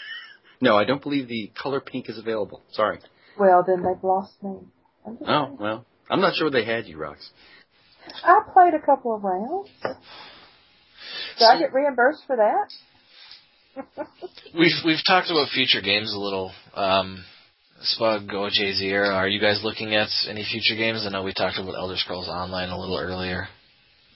(laughs) no, I don't believe the color pink is available. Sorry. Well, then they've lost me. Oh well, I'm not sure they had you, Rox. I played a couple of rounds. Do I get reimbursed for that? (laughs) We've we've talked about future games a little. Um, Spug, OJ, Zierra, are you guys looking at any future games? I know we talked about Elder Scrolls Online a little earlier.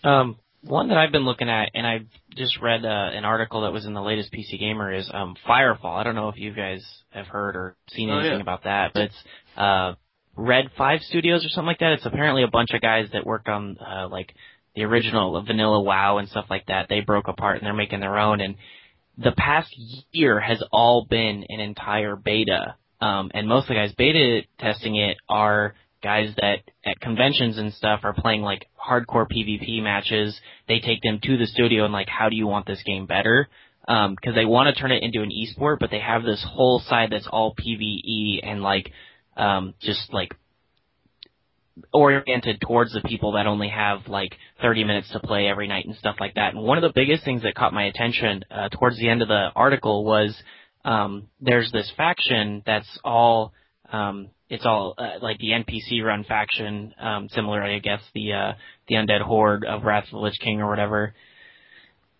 Um, one that I've been looking at, and I just read uh, an article that was in the latest PC Gamer, is um, Firefall. I don't know if you guys have heard or seen Oh, anything yeah. about that, but it's uh, Red Five Studios or something like that. It's apparently a bunch of guys that worked on uh, like the original Vanilla WoW and stuff like that. They broke apart and they're making their own. And the past year has all been an entire beta. Um, and most of the guys beta testing it are guys that at conventions and stuff are playing like hardcore PvP matches. They take them to the studio and like, how do you want this game better? Um, cause they want to turn it into an esport, but they have this whole side that's all PvE and like, um, just like oriented towards the people that only have like 30 minutes to play every night and stuff like that. And one of the biggest things that caught my attention uh, towards the end of the article was um, there's this faction that's all um, it's all uh, like the NPC run faction, um, similar I guess the uh, the undead horde of Wrath of the Lich King or whatever.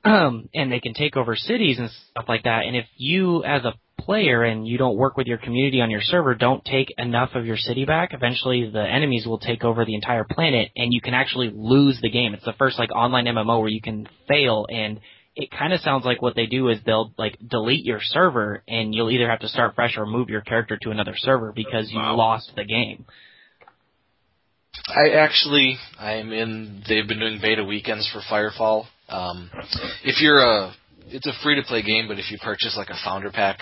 Um, (clears throat) and they can take over cities and stuff like that. And if you, as a player, and you don't work with your community on your server, don't take enough of your city back, eventually the enemies will take over the entire planet, and you can actually lose the game. It's the first like online MMO where you can fail, and it kind of sounds like what they do is they'll like delete your server, and you'll either have to start fresh or move your character to another server because you Wow. lost the game. I actually, I'm in. They've been doing beta weekends for Firefall. Um, if you're a, it's a free to play game, but if you purchase like a founder pack,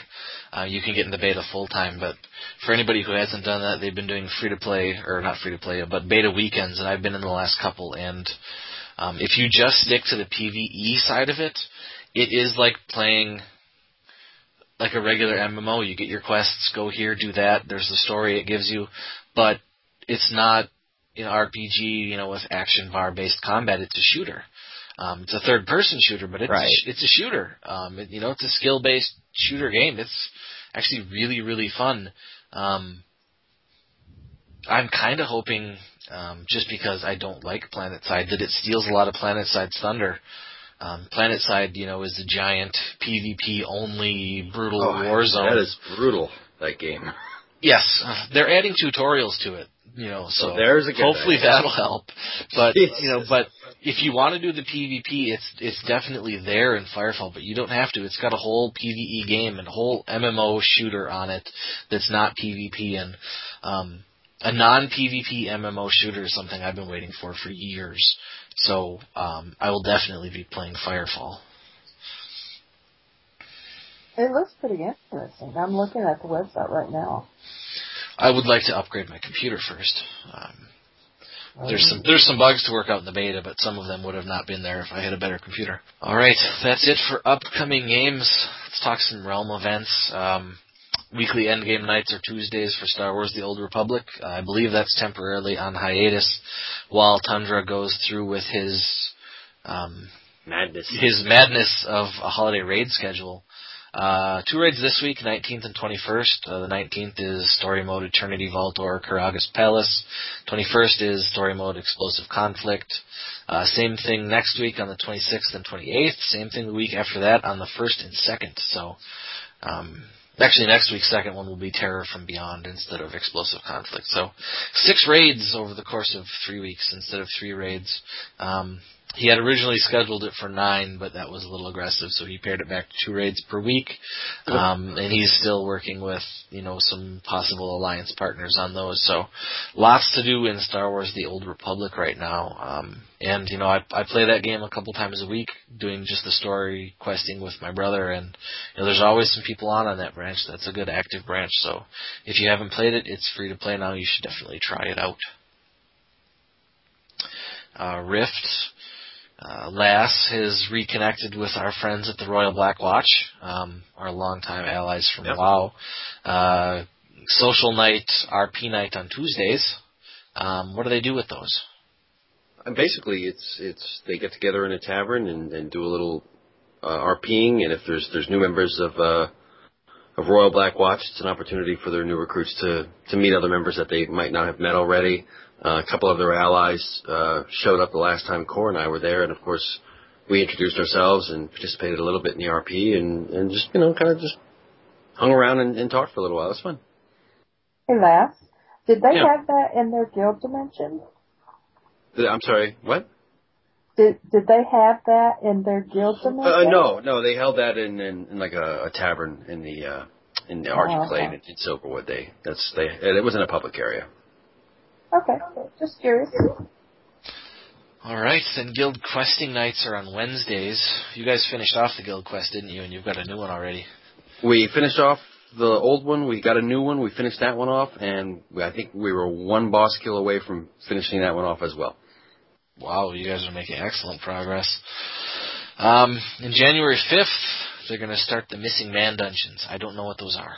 uh, you can get in the beta full time. But for anybody who hasn't done that, they've been doing free to play or not free to play, but beta weekends, and I've been in the last couple. And um, if you just stick to the PVE side of it, it is like playing like a regular MMO. You get your quests, go here, do that. There's the story it gives you, but it's not an RPG, you know, with action bar based combat. It's a shooter. Um, it's a third person shooter, but it's Right. it's a shooter. Um, it, you know, it's a skill based shooter game. It's actually really really fun. Um, I'm kind of hoping, um, just because I don't like Planet Side, that it steals a lot of Planet Side's thunder. Um, Planet Side, you know, is the giant PvP only brutal war zone. Oh, That is brutal. That game. Yes, uh, they're adding tutorials to it. You know, so Oh, there's a hopefully idea. that'll help. But (laughs) you know, but if you want to do the PvP, it's it's definitely there in Firefall, but you don't have to. It's got a whole PvE game and a whole MMO shooter on it that's not PvP and um, a non PvP MMO shooter is something I've been waiting for for years. So um, I will definitely be playing Firefall. It looks pretty interesting. I'm looking at the website right now. I would like to upgrade my computer first. Um, There's some there's some bugs to work out in the beta, but some of them would have not been there if I had a better computer. All right, that's it for upcoming games. Let's talk some Realm events. Um, weekly endgame nights are Tuesdays for Star Wars: The Old Republic. I believe that's temporarily on hiatus while Tundra goes through with his um, Madness. his madness of a holiday raid schedule. Uh, two raids this week, 19th and 21st. Uh, the 19th is story mode Eternity Vault or Karagga's Palace. 21st is story mode Explosive Conflict. Uh, same thing next week on the 26th and 28th. Same thing the week after that on the 1st and 2nd. So, um, actually next week's second one will be Terror from Beyond instead of Explosive Conflict. So, six raids over the course of three weeks instead of three raids. Um, he had originally scheduled it for nine, but that was a little aggressive, so he pared it back to two raids per week. Um, and he's still working with, you know, some possible alliance partners on those. So lots to do in Star Wars The Old Republic right now. Um, and, you know, I, I play that game a couple times a week, doing just the story questing with my brother, and, you know, there's always some people on on that branch. That's a good active branch, so if you haven't played it, it's free to play now. You should definitely try it out. Uh, Rift, uh, Lass has reconnected with our friends at the Royal Black Watch, um, our longtime allies from Yep. WoW. Uh, social night, RP night on Tuesdays. Um, what do they do with those? And basically, it's it's they get together in a tavern and, and do a little uh, RPing, and if there's there's new members of uh, of Royal Black Watch, it's an opportunity for their new recruits to to meet other members that they might not have met already. Uh, a couple of their allies uh, showed up the last time Core and I were there, and of course, we introduced ourselves and participated a little bit in the RP, and and just you know kind of just hung around and, and talked for a little while. It was fun. Hey, Lass, did they Yeah. have that in their guild dimension? I'm sorry, what? Did did they have that in their guild dimension? Uh, no, no, they held that in, in, in like a, a tavern in the uh, in the Archie Oh, Clay okay. in, in Silverwood. They that's they it was in a public area. Okay, just curious. All right, then guild questing nights are on Wednesdays. You guys finished off the guild quest, didn't you? And you've got a new one already. We finished off the old one. We got a new one. We finished that one off, and I think we were one boss kill away from finishing that one off as well. Wow, you guys are making excellent progress. Um, in January 5th, they're going to start the Missing Man dungeons. I don't know what those are.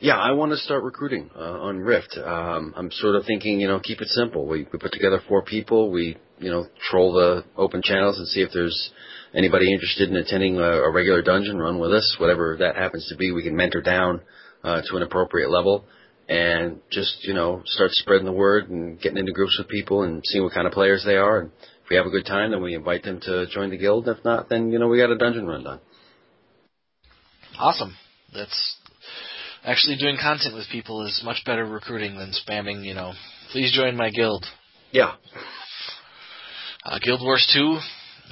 Yeah, I want to start recruiting uh, on Rift. Um, I'm sort of thinking, you know, keep it simple. We we put together four people. We you know troll the open channels and see if there's anybody interested in attending a, a regular dungeon run with us, whatever that happens to be. We can mentor down uh, to an appropriate level and just you know start spreading the word and getting into groups with people and seeing what kind of players they are. And if we have a good time, then we invite them to join the guild. If not, then you know we got a dungeon run done. Awesome. That's actually doing content with people is much better recruiting than spamming, you know, please join my guild. Yeah, Uh, guild Wars 2,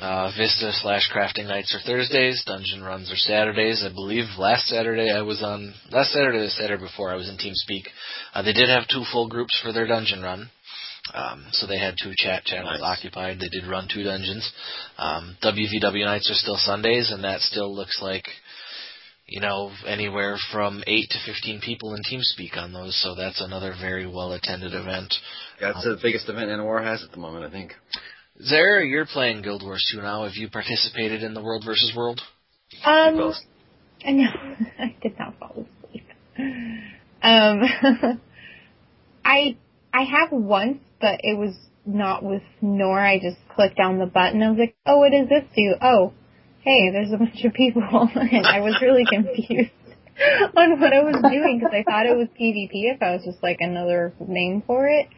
uh, Vista slash crafting nights are Thursdays, dungeon runs are Saturdays. I believe last Saturday I was on, last Saturday or the Saturday before I was in TeamSpeak. Uh, they did have two full groups for their dungeon run. Um, so they had two chat channels Nice. occupied. They did run two dungeons. Um, WVW nights are still Sundays, and that still looks like, you know, anywhere from eight to fifteen people in TeamSpeak on those. So that's another very well attended event. Yeah, that's the biggest event NOR has at the moment, I think. Zara, you're playing Guild Wars 2 now. Have you participated in the World versus World? Um, Well, (laughs) no, I did not fall asleep. Um, (laughs) I I have once, but it was not with Nor. I just clicked on the button. I was like, oh, what does this do? Oh, hey, there's a bunch of people, (laughs) and I was really confused (laughs) on what I was doing because I thought it was PvP if I was just like another name for it,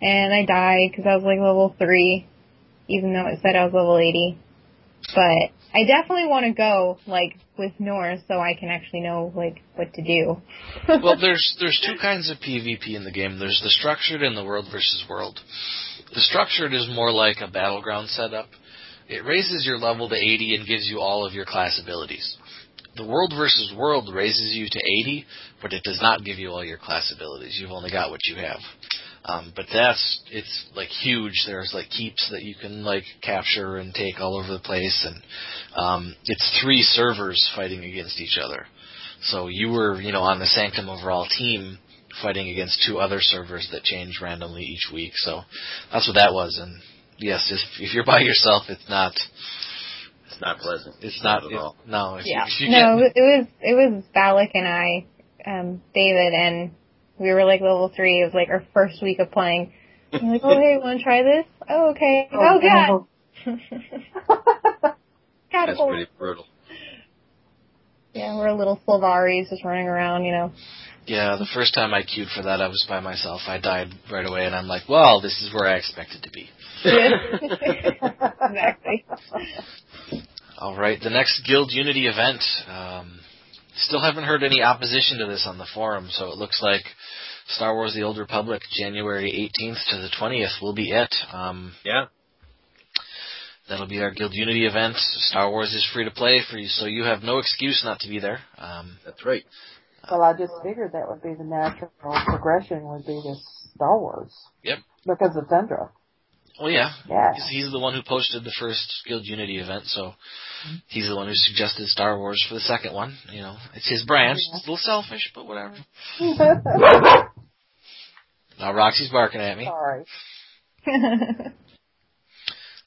and I died because I was like level three, even though it said I was level eighty. But I definitely want to go like with Nor so I can actually know like what to do. (laughs) well, there's there's two kinds of PvP in the game. There's the structured and the World versus World. The structured is more like a battleground setup. It raises your level to 80 and gives you all of your class abilities. The World versus World raises you to 80, but it does not give you all your class abilities. You've only got what you have. Um, but that's it's like huge. There's like keeps that you can like capture and take all over the place, and um, it's three servers fighting against each other. So you were, you know, on the Sanctum of Rall team fighting against two other servers that change randomly each week. So that's what that was. And yes, if if you're by yourself, it's not. It's not pleasant. It's not at all. no. If yeah. You, if you no, get, it was it was Valak and I um, David, and we were like level three. It was like our first week of playing. I'm like, oh hey, want to try this? Oh okay. Oh, god. (laughs) god That's pretty brutal. Yeah, we're little Sylvaris just running around, you know. Yeah, the first time I queued for that, I was by myself. I died right away, and I'm like, well, this is where I expected to be. (laughs) exactly. All right, the next Guild Unity event. Um, still haven't heard any opposition to this on the forum, so it looks like Star Wars: The Old Republic, January 18th to the 20th, will be it. Um, Yeah. That'll be our Guild Unity event. Star Wars is free to play for you, so you have no excuse not to be there. Um, That's right. Well, I just figured that would be the natural progression would be to Star Wars. Yep. Because of Tundra. well, yeah, Yeah. he's, he's the one who posted the first Guild Unity event, so he's the one who suggested Star Wars for the second one. You know, it's his branch. Yeah. It's a little selfish, but whatever. (laughs) Now Roxy's barking at me. Sorry. (laughs)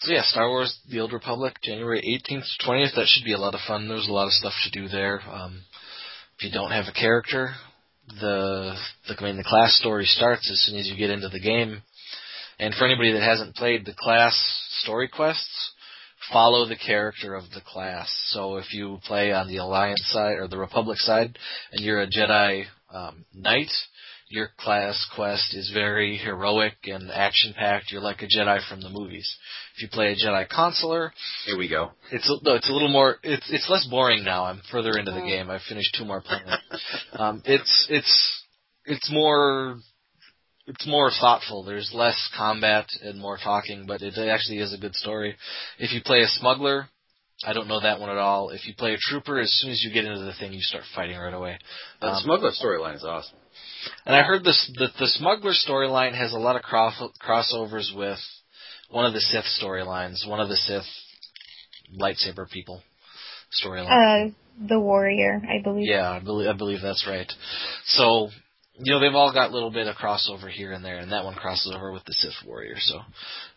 So yeah, Star Wars: The Old Republic, January 18th to 20th. That should be a lot of fun. There's a lot of stuff to do there. Um, if you don't have a character, the, the I mean the class story starts as soon as you get into the game. And for anybody that hasn't played the class story quests, follow the character of the class. So if you play on the Alliance side or the Republic side, and you're a Jedi um, Knight, your class quest is very heroic and action packed. You're like a Jedi from the movies. If you play a Jedi consular, Here we go. it's a, no, it's a little more. It's it's less boring now. I'm further into the game. I've finished two more planets. Um, it's it's it's more it's more thoughtful. There's less combat and more talking, but it actually is a good story. If you play a smuggler, I don't know that one at all. If you play a trooper, as soon as you get into the thing, you start fighting right away. The Um, smuggler storyline is awesome. And I heard this that the smuggler storyline has a lot of cross, crossovers with one of the Sith storylines, one of the Sith lightsaber people storyline. uh, the warrior, I believe. yeah, I believe I believe that's right. So you know they've all got a little bit of crossover here and there, and that one crosses over with the Sith warrior. So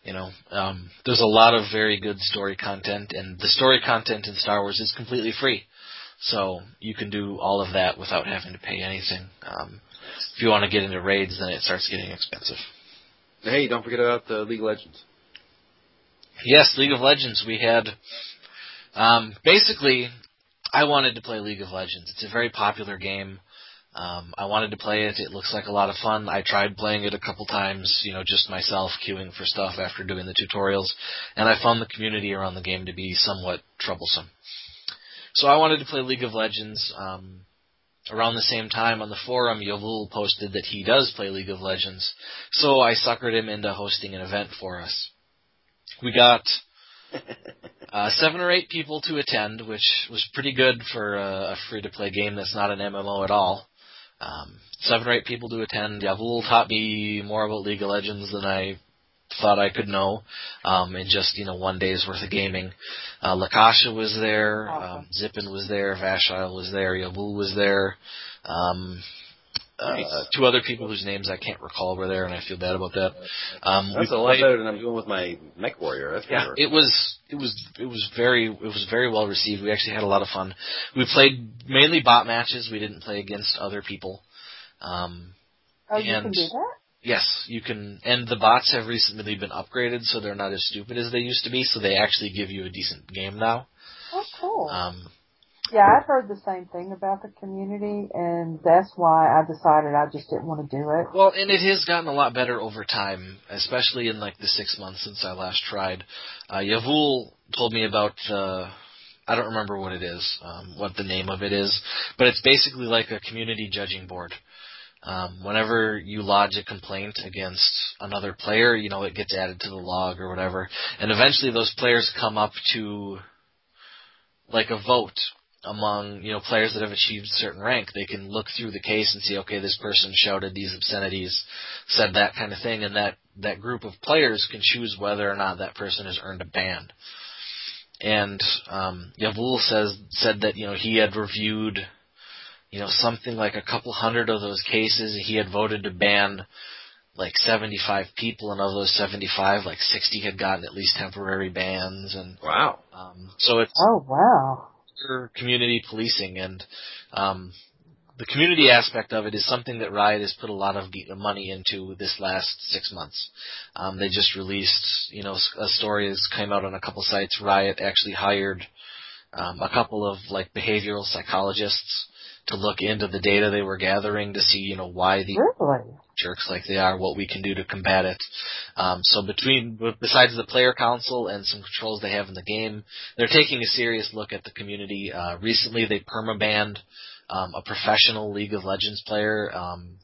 you know um, there's a lot of very good story content, and the story content in Star Wars is completely free. So you can do all of that without having to pay anything. Um, if you want to get into raids, then it starts getting expensive. Hey, don't forget about the League of Legends. Yes, League of Legends. We had um, basically. I wanted to play League of Legends. It's a very popular game. Um, I wanted to play it. It looks like a lot of fun. I tried playing it a couple times, you know, just myself queuing for stuff after doing the tutorials, and I found the community around the game to be somewhat troublesome. So I wanted to play League of Legends. Um, around the same time on the forum, Yavul posted that he does play League of Legends, so I suckered him into hosting an event for us. We got (laughs) uh, seven or eight people to attend, which was pretty good for a, a free-to-play game that's not an MMO at all. Um, seven or eight people to attend. Yavul taught me more about League of Legends than I thought I could know um, in just you know one day's worth of gaming. Uh, Lakasha was there, Awesome. um, Zippin was there, Vashile was there, Yavul was there. Um, uh, two other people whose names I can't recall were there, and I feel bad about that. Um, That's a lot played- better than I'm doing with my Mech Warrior. That's yeah, sure. it was it was it was very it was very well received. We actually had a lot of fun. We played mainly bot matches. We didn't play against other people. Um, Oh, you And- can do that? Yes, you can. And the bots have recently been upgraded, so they're not as stupid as they used to be. So they actually give you a decent game now. Oh, cool. Um, yeah, I've heard the same thing about the community, and that's why I decided I just didn't want to do it. Well, and it has gotten a lot better over time, especially in like the six months since I last tried. Uh, Yavul told me about. Uh, I don't remember what it is, um, what the name of it is, but it's basically like a community judging board. Um, whenever you lodge a complaint against another player, you know it gets added to the log or whatever, and eventually those players come up to like a vote among you know players that have achieved a certain rank. They can look through the case and see, okay, this person shouted these obscenities, said that kind of thing, and that that group of players can choose whether or not that person has earned a ban. And um, Yavul says said that you know he had reviewed, you know, something like a couple hundred of those cases. He had voted to ban like 75 people, and of those 75, like 60 had gotten at least temporary bans, and Wow. um, so it's Oh, wow. community policing and um the community aspect of it is something that Riot has put a lot of money into this last six months. Um, they just released, you know, a story has came out on a couple sites. Riot actually hired um, a couple of like behavioral psychologists to look into the data they were gathering to see, you know, why the Really? jerks like they are, what we can do to combat it. Um, so between, besides the player council and some controls they have in the game, they're taking a serious look at the community. Uh, recently they permabanned um, a professional League of Legends player. Um,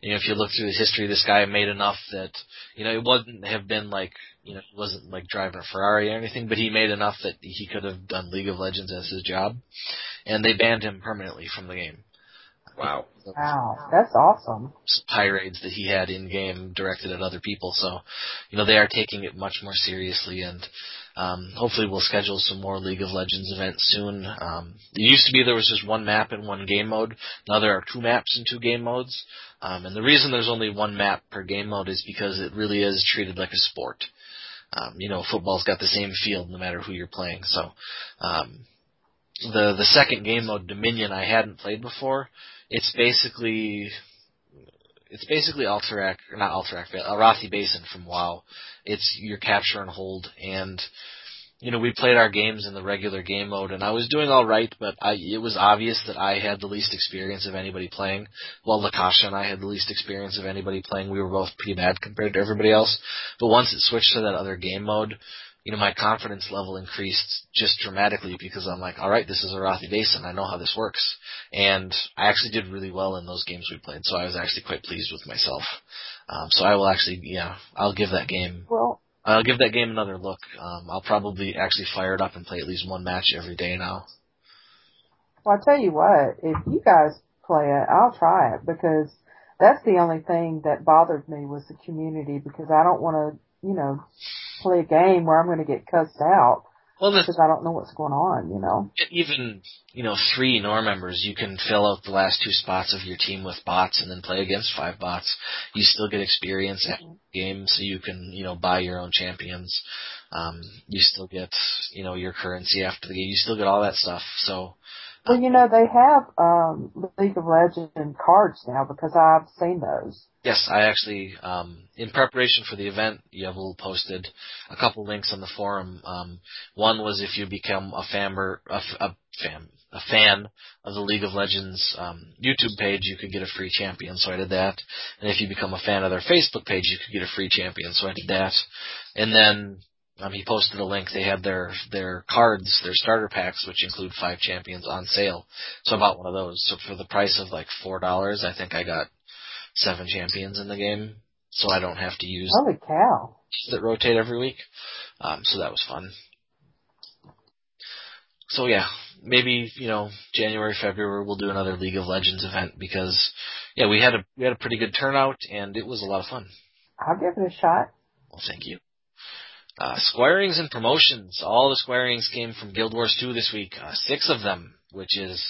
you know, if you look through the history, this guy made enough that, you know, it wouldn't have been like, you know, it wasn't like driving a Ferrari or anything, but he made enough that he could have done League of Legends as his job. And they banned him permanently from the game. Wow. Wow, that's awesome. tirades that he had in game directed at other people. So, you know, they are taking it much more seriously and um, hopefully we'll schedule some more League of Legends events soon. Um, it used to be there was just one map and one game mode. Now there are two maps and two game modes. Um, and the reason there's only one map per game mode is because it really is treated like a sport. Um, you know, football's got the same field no matter who you're playing. So, um, the the second game mode, Dominion, I hadn't played before. It's basically it's basically Alterac, not Alterac, but Arathi Basin from WoW. It's your capture and hold, and you know we played our games in the regular game mode, and I was doing all right, but I it was obvious that I had the least experience of anybody playing. While Lakasha and I had the least experience of anybody playing, we were both pretty bad compared to everybody else. But once it switched to that other game mode, you know, my confidence level increased just dramatically because I'm like, all right, this is a Arathi Basin. I know how this works. And I actually did really well in those games we played, so I was actually quite pleased with myself. Um, so I will actually, yeah, I'll give that game, Well, I'll give that game another look. Um, I'll probably actually fire it up and play at least one match every day now. well, I tell you what, if you guys play it, I'll try it because that's the only thing that bothered me was the community because I don't want to, you know, play a game where I'm going to get cussed out Well, the, because I don't know what's going on, you know. even you know three NOR members, you can fill out the last two spots of your team with bots and then play against five bots. You still get experience at the game, so you can you know buy your own champions. Um, you still get you know your currency after the game. You still get all that stuff. So Well, you know, they have um League of Legends cards now because I've seen those. Yes, I actually um, in preparation for the event, Yavul posted a couple links on the forum. Um, one was if you become a famber, a, a fan, a fan of the League of Legends um, YouTube page, you could get a free champion. So I did that. And if you become a fan of their Facebook page, you could get a free champion. So I did that. And then um, he posted a link. They had their their cards, their starter packs, which include five champions on sale. So I bought one of those. So for the price of like four dollars, I think I got seven champions in the game. So I don't have to use Holy cow! that rotate every week. Um, so that was fun. So yeah, maybe you know January, February we'll do another League of Legends event because yeah we had a we had a pretty good turnout and it was a lot of fun. I'll give it a shot. Well, thank you. Uh, squirings and promotions. All the squirings came from Guild Wars 2 this week. Uh, six of them, which is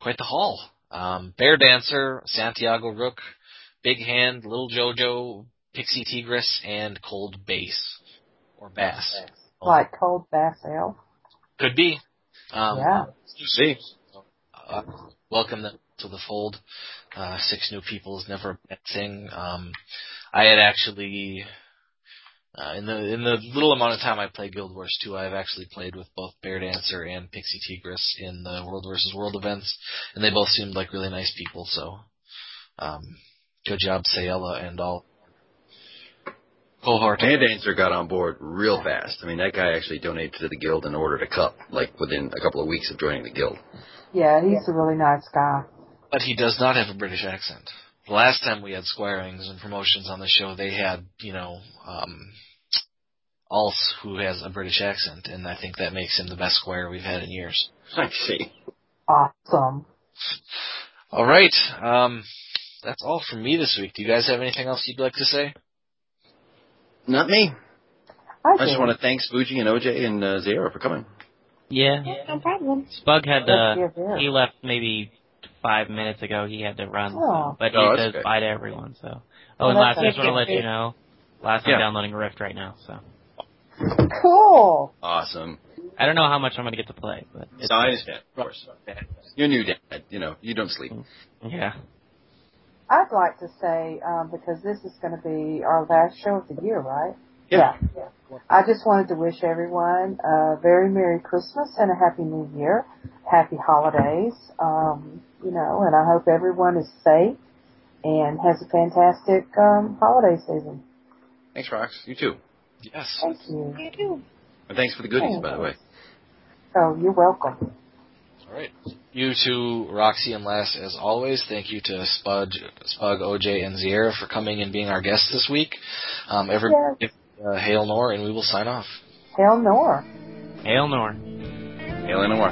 quite the haul. Um, Bear Dancer, Santiago Rook, Big Hand, Little Jojo, Pixie Tigress, and Cold Bass. Or Bass. Like cold bass ale. Could be. Um, yeah. See, uh, welcome them to the fold. Uh, six new people is never a bad thing. Um, I had actually, uh, in the in the little amount of time I played Guild Wars 2, I've actually played with both Bear Dancer and Pixie Tigress in the World versus World events, and they both seemed like really nice people. So, um, good job, Sayella and all cohort. Hand Dancer got on board real fast. I mean, that guy actually donated to the guild and ordered a cup, like within a couple of weeks of joining the guild. Yeah, he's a really nice guy. But he does not have a British accent. The last time we had squirings and promotions on the show, they had, you know, um, Alf, who has a British accent, and I think that makes him the best squire we've had in years. I see. Awesome. All right, um, that's all from me this week. Do you guys have anything else you'd like to say? Not me. I, I just want to thank Spoogie and OJ and uh, Zara for coming. Yeah. No problem. Spug had Let's uh he left maybe five minutes ago. He had to run, Oh. so, but Oh, he that's says good. bye to everyone. So, oh, Well, and that's last, I just want to let you know, last I'm Yeah. downloading Rift right now. So, Cool. Awesome. I don't know how much I'm going to get to play, but it's, No, I understand. Of course. You're new dad. You know, you don't sleep. yeah. I'd like to say, um, because this is going to be our last show of the year, right? Yeah. yeah. I just wanted to wish everyone a very Merry Christmas and a Happy New Year. Happy holidays. Um, you know, and I hope everyone is safe and has a fantastic um, holiday season. Thanks, Rox. You too. Yes. Thank you. You too. And thanks for the goodies, by the way. Oh, you're welcome. All right. You to Roxy and Les, as always. Thank you to Spud, Spug, OJ, and Zierra for coming and being our guests this week. Um, everybody, Yes. Uh, hail Nor, and we will sign off. Hell nor. Hail Nor. Hail and more.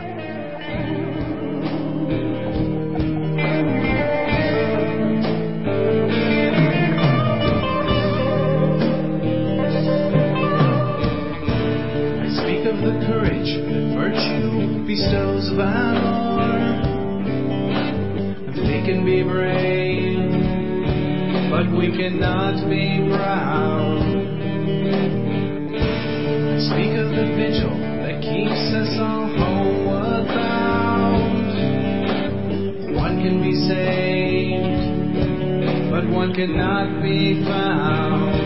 I speak of the courage that virtue bestows valor. And we can be brave, but we cannot be proud. Speak of the vigil that keeps us all homeward bound. One can be saved, but one cannot be found.